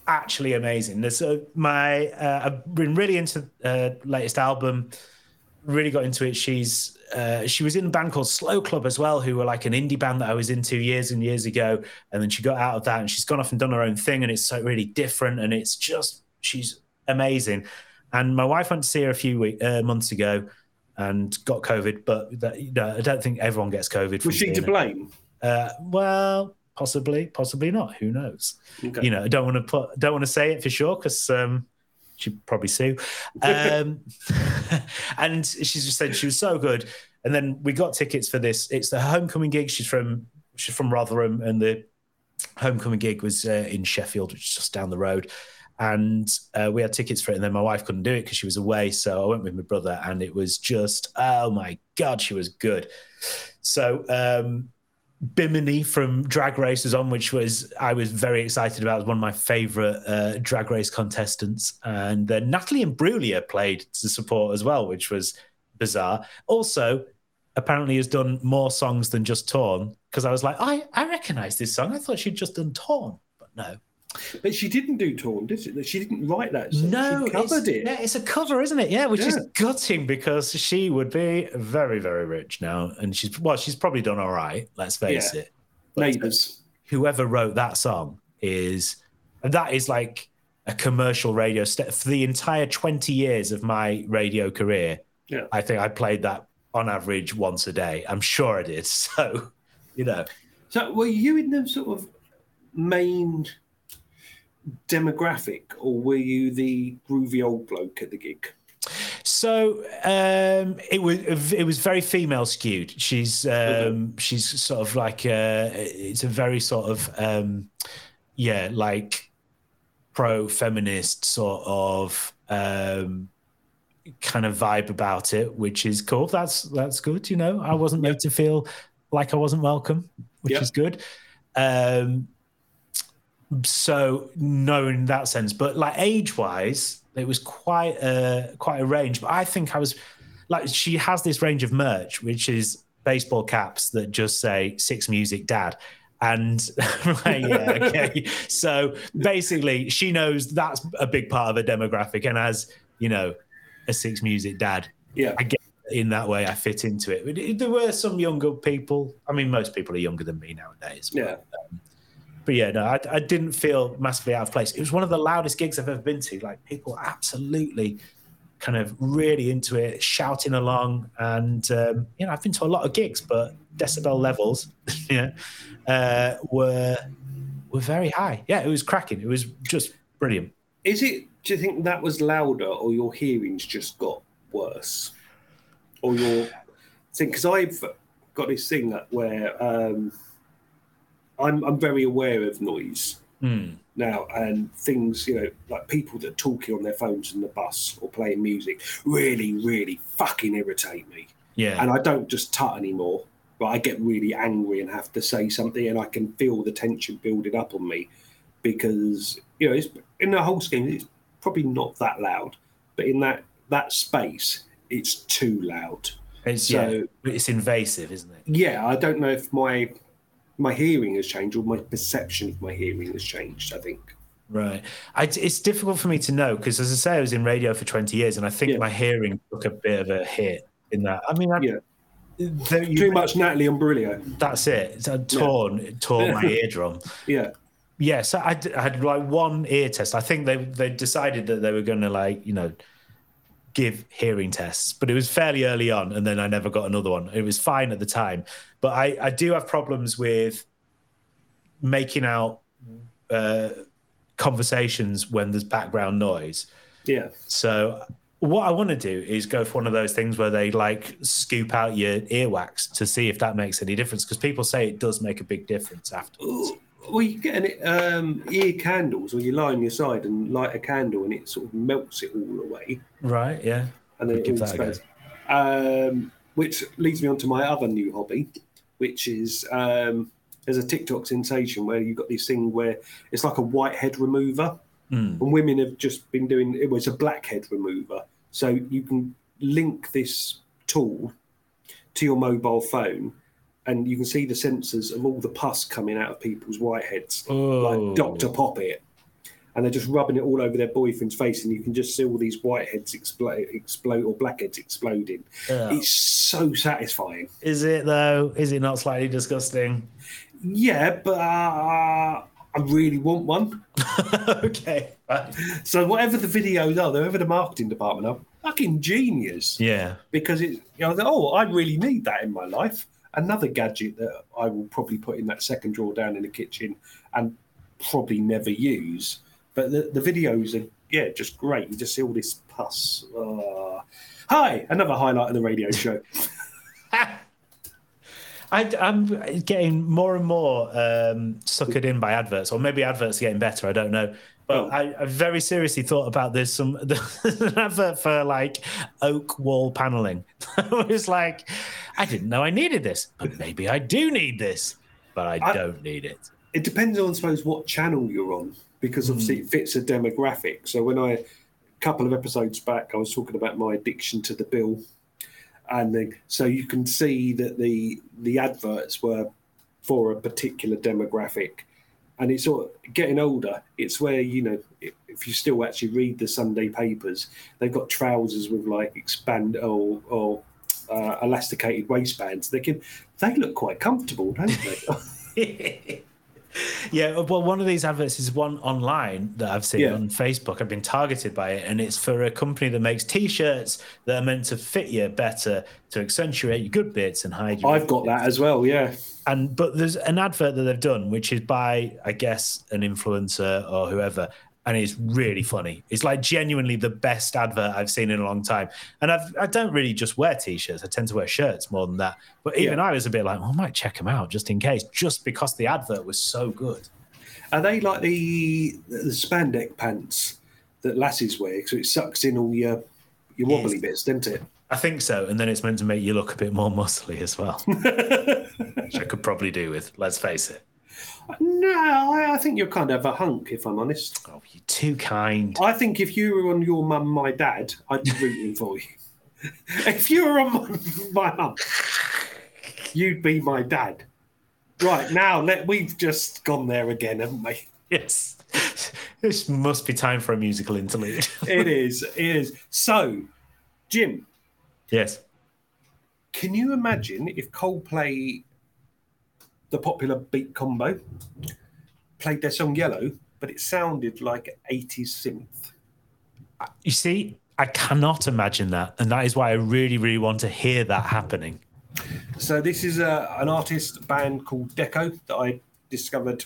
actually amazing. Uh, my. Uh, I've been really into uh, latest album. Really got into it. She's. Uh, she was in a band called Slow Club as well, who were like an indie band that I was into years and years ago. And then she got out of that, and she's gone off and done her own thing, and it's so really different. And it's just she's amazing. And my wife went to see her a few week, uh, months ago, and got COVID. But that, you know, I don't think everyone gets COVID. Was she to blame? Uh, well, possibly, possibly not. Who knows? Okay. You know, I don't want to put, don't want to say it for sure because um, she'd probably sue. Um, *laughs* and she just said she was so good. And then we got tickets for this. It's the homecoming gig. She's from she's from Rotherham, and the homecoming gig was uh, in Sheffield, which is just down the road. And uh, we had tickets for it, and then my wife couldn't do it because she was away. So I went with my brother, and it was just, oh my god, she was good. So um, Bimini from Drag Race was on, which was I was very excited about. It was one of my favourite uh, Drag Race contestants, and then Natalie Imbruglia played to support as well, which was bizarre. Also, apparently has done more songs than just Torn because I was like, I I recognise this song. I thought she'd just done Torn, but no. But she didn't do Torn, did she? She didn't write that song. No, she covered it's, it. Yeah, it's a cover, isn't it? Yeah, which is gutting because she would be very, very rich now, and she's well, she's probably done all right. Let's face Yeah. it. Neighbours. Whoever wrote that song is that is like a commercial radio st- for the entire twenty years of my radio career. Yeah. I think I played that on average once a day. I'm sure I did. *laughs* So, you know, So were you in the sort of main demographic, or were you the groovy old bloke at the gig? So um, it was it was very female skewed. She's um, she's sort of like uh it's a very sort of um, yeah like pro feminist sort of um, kind of vibe about it, which is cool. That's that's good. You know, I wasn't made to feel like I wasn't welcome, which Yep. is good. Um, so no in that sense but like age wise it was quite a quite a range but i think i was like she has this range of merch, which is baseball caps that just say Six Music Dad. And *laughs* right, yeah, okay. *laughs* So basically, she knows that's a big part of her demographic. And as you know, a Six Music Dad, Yeah. I get in that way, I fit into it. But there were some younger people. I mean, most people are younger than me nowadays. But, Yeah. Um, but yeah, no, I, I didn't feel massively out of place. It was one of the loudest gigs I've ever been to. Like people absolutely kind of really into it, shouting along. And um, you know, I've been to a lot of gigs, but decibel levels, *laughs* know, uh, were were very high. Yeah, it was cracking. It was just brilliant. Is it? Do you think that was louder, or your hearings just got worse, or your thing? Because I've got this thing that where um, I'm I'm very aware of noise Mm. now and things you know like people that are talking on their phones in the bus or playing music really really fucking irritate me Yeah. and i don't just tut anymore but i get really angry and have to say something and i can feel the tension building up on me because you know it's, in the whole scheme it's probably not that loud but in that that space it's too loud It's So- yeah, it's invasive, isn't it? yeah i don't know if my my hearing has changed or my perception of my hearing has changed i think Right. I, it's difficult for me to know because, as I say, I was in radio for 20 years and I think Yeah. my hearing took a bit of a hit in that. I mean, I, Yeah. there- you- too much natalie and Imbruglia. that's it. It's uh, a torn, it tore my *laughs* eardrum. yeah Yeah, so I, d- I had like one ear test. I think they they decided that they were going to like you know give hearing tests, but it was fairly early on, and then I never got another one. It was fine at the time, but I I do have problems with making out uh, conversations when there's background noise. yeah So what I want to do is go for one of those things where they like scoop out your earwax to see if that makes any difference because people say it does make a big difference afterwards. Well, you get an um, ear candles, or you lie on your side and light a candle, and it sort of melts it all away, Right? Yeah. and then give that spreads. Um, which leads me on to my other new hobby, which is um, there's a TikTok sensation where you've got this thing where it's like a whitehead remover, Mm. and women have just been doing it was a blackhead remover, so you can link this tool to your mobile phone. And you can see the sensors of all the pus coming out of people's whiteheads. Oh. like Dr. Poppet. And they're just rubbing it all over their boyfriend's face, and you can just see all these whiteheads explode, explode or blackheads exploding. Yeah. It's so satisfying. Is it though? Is it not slightly disgusting? Yeah, but uh, I really want one. *laughs* okay. So whatever the videos are, whatever the marketing department are, fucking genius. Yeah. Because it, you know, oh, I really need that in my life. Another gadget that I will probably put in that second drawer down in the kitchen and probably never use. But the, the videos are, yeah, just great. You just see all this pus. Uh, hi, another highlight of the radio *laughs* show. *laughs* I, am getting more and more um, suckered in by adverts, or maybe adverts are getting better. I don't know. But Oh. I, I very seriously thought about this. Some there's *laughs* an advert for like oak wall paneling. I was like, I didn't know I needed this, but *laughs* maybe I do need this, but I, I- don't need it. it depends on, I suppose, what channel you're on, because hmm. obviously it fits a demographic. So when I, a couple of episodes back, I was talking about my addiction to the bill, and then, so you can see that the the adverts were for a particular demographic, and it's sort of getting older. It's where you know if, if you still actually read the Sunday papers, they've got trousers with like expand or or uh, elasticated waistbands. They can they look quite comfortable, don't they? *laughs* Yeah, well, one of these adverts is one online that I've seen Yeah. on Facebook. I've been targeted by it, and it's for a company that makes T-shirts that are meant to fit you better, to accentuate your good bits and hide your. I've got that as well. Yeah. And but there's an advert that they've done, which is by I guess an influencer or whoever, and it's really funny. It's like genuinely the best advert I've seen in a long time. And I've I don't really just wear t-shirts; I tend to wear shirts more than that. But even Yeah. I was a bit like, well, I might check them out just in case, just because the advert was so good. Are they like the the spandex pants that lassies wear? So it sucks in all your your wobbly bits, doesn't it? I think so. And then it's meant to make you look a bit more muscly as well, *laughs* which I could probably do with. Let's face it. No, I, I think you're kind of a hunk, if I'm honest. Oh, you're too kind. I think if you were on your mum, my dad, I'd be rooting for you. *laughs* if you were on my, my mum, you'd be my dad. Right now, let we've just gone there again, haven't we? Yes. This must be time for a musical interlude. *laughs* It is. It is. So, Jim, yes. can you imagine if Coldplay, the popular beat combo, played their song Yellow, but it sounded like 80s synth? You see, I cannot imagine that. And that is why I really, really want to hear that happening. So this is a, an artist band called Deco that I discovered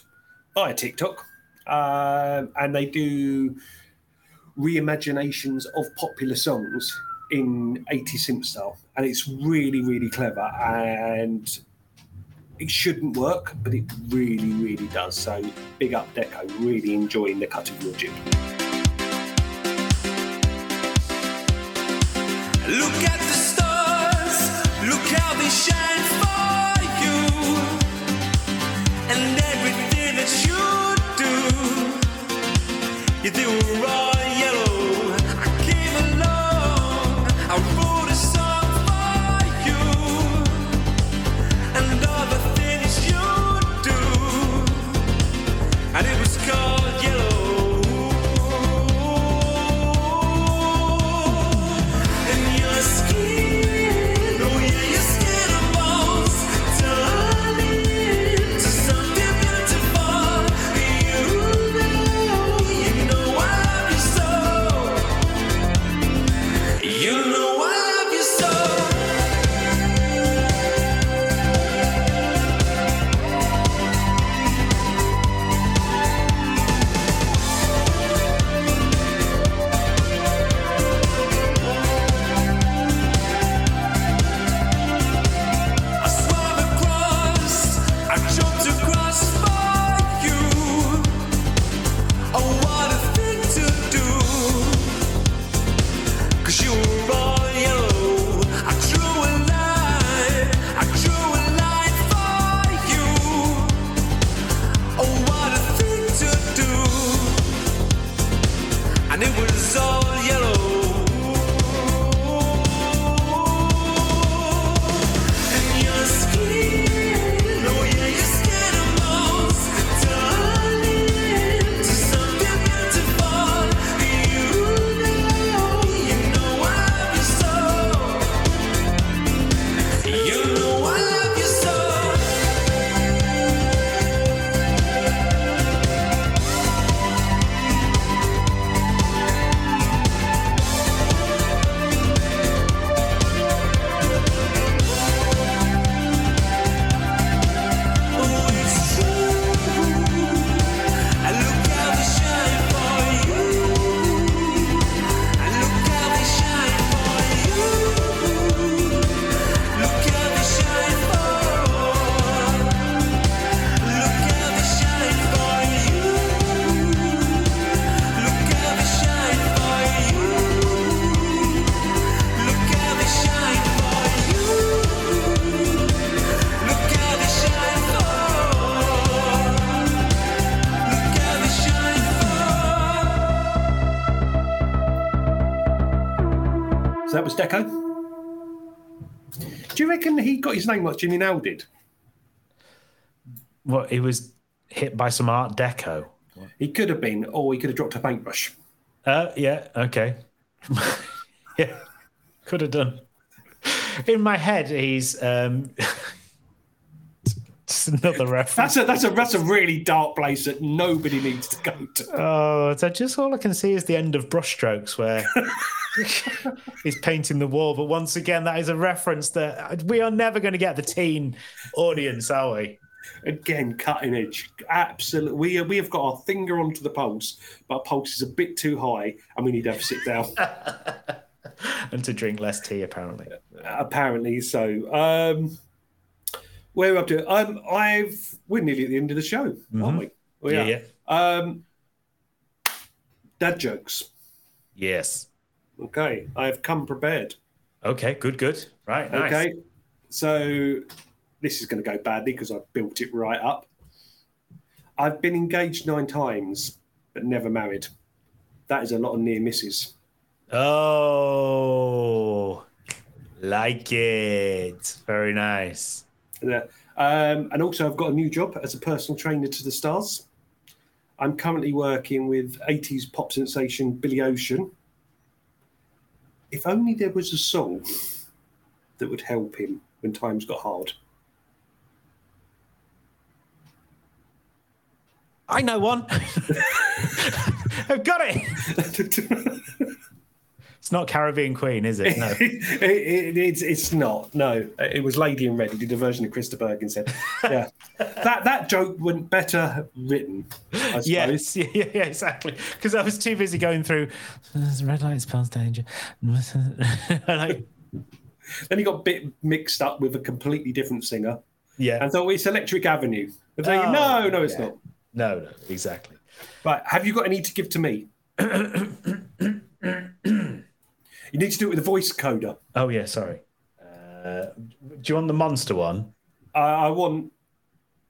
via TikTok, um, and they do reimaginations of popular songs in 80 synth style, and it's really, really clever. And it shouldn't work, but it really, really does. So big up Deco, really enjoying the cut of your jib. Look at the stars, look how they shine for you, and everything that you do. They were his name like Jimmy Nail did? What, he was hit by some art deco? He could have been, or he could have dropped a paintbrush. Uh, yeah, okay. *laughs* yeah, could have done. In my head, he's um, *laughs* just another reference. That's a that's a that's a really dark place that nobody needs to go to. Oh, so just all I can see is the end of brushstrokes where *laughs* he's painting the wall. But once again, that is a reference that we are never going to get the teen audience, are we? Again, cutting edge. Absolutely. We we have got our finger onto the pulse, but pulse is a bit too high, and we need to have a sit down. *laughs* And to drink less tea, apparently. Apparently, so. Um, where we're up to? Um, I've we're nearly at the end of the show, aren't we? We Yeah, are. yeah. Um, dad jokes. Yes. Okay, I have come prepared. Okay, good, good. Right, nice. Okay, so this is going to go badly because I built it right up. I've been engaged nine times, but never married. That is a lot of near misses. Oh, Like it. Very nice. Yeah. Um, and also, I've got a new job as a personal trainer to the stars. I'm currently working with 80s pop sensation Billy Ocean. If only there was a song that would help him when times got hard. I know one. *laughs* *laughs* I've got it. *laughs* It's not Caribbean Queen, is it? No. it, *laughs* it, it's, it's not. No, it was Lady in Red. He did a version of Chris de Burgh said, "Yeah, that that joke went better written." I. Yes, *laughs* yeah, yeah, exactly. Because I was too busy going through red light spells danger. *laughs* like, Then he got a bit mixed up with a completely different singer. Yeah. And thought it's Electric Avenue. Oh, no, no, it's yeah. not. no, no, exactly. But Have you got any to give to me? *clears throat* *clears throat* you need to do it with a voice coder. Oh yeah, sorry. Uh, do you want the monster one? I, I want.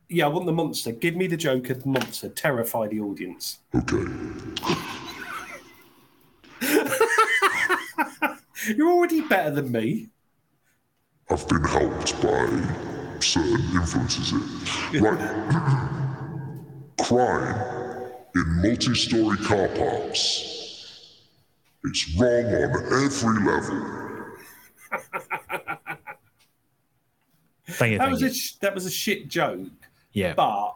Yeah, I want the monster. Give me the Joker, the monster. Terrify the audience. Okay. *laughs* You're already better than me. I've been helped by certain influences here. Right. *clears throat* Crime in multi story car parks. It's wrong on every level. Thank you. That Thank was you. a sh- that was a shit joke. Yeah. But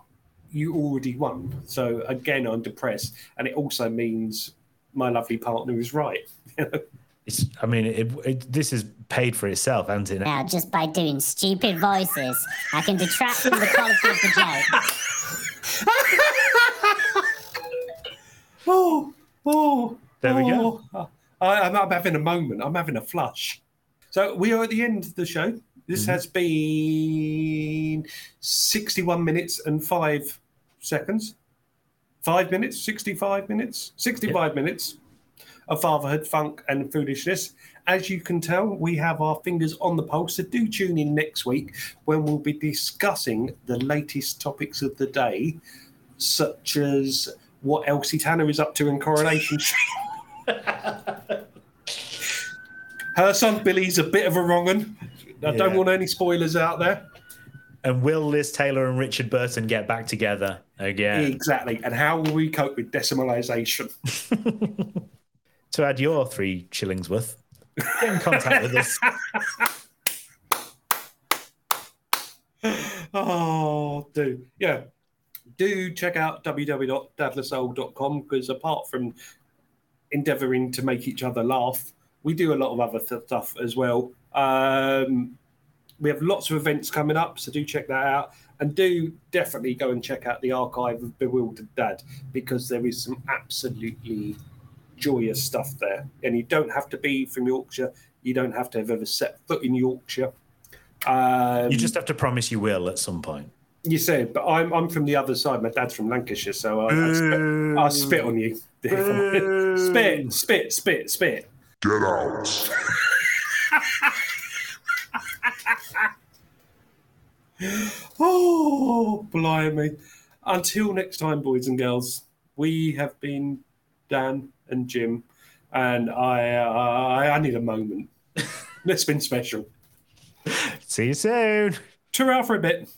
you already won. So again, I'm depressed, and it also means my lovely partner is right. *laughs* It's, I mean, it, it, this is paid for itself, hasn't it? Now, just by doing stupid voices, I can detract from the quality of the joke. *laughs* *laughs* oh, oh. There we go. oh. I, I'm, I'm having a moment. I'm having a flush. So we are at the end of the show. This Mm-hmm. has been 61 minutes and five seconds. Five minutes, 65 minutes, 65 minutes of fatherhood, funk, and foolishness. As you can tell, we have our fingers on the pulse. So do tune in next week when we'll be discussing the latest topics of the day, such as what Elsie Tanner is up to in Coronation Street. *laughs* *laughs* Her son Billy's a bit of a wrong un. I don't Yeah. want any spoilers out there. And will Liz Taylor and Richard Burton get back together again? Exactly. And how will we cope with decimalisation? *laughs* To add your three shillings worth, get in contact with us. *laughs* oh, do yeah, do check out www.dadlasoul.com because apart from endeavouring to make each other laugh, we do a lot of other th- stuff as well. Um, we have lots of events coming up, so do check that out. And do definitely go and check out the archive of Bewildered Dad because there is some absolutely joyous stuff there. And you don't have to be from Yorkshire, you don't have to have ever set foot in Yorkshire. Um, You just have to promise you will at some point. You said, but I'm I'm from the other side. My dad's from Lancashire, so I, I, spit, I spit on you. *laughs* spit, spit, spit, spit. Get out. *laughs* Oh, blimey. Until next time, boys and girls, we have been Dan and Jim, and I I, I need a moment. *laughs* it's been special. See you soon. Tour out for a bit.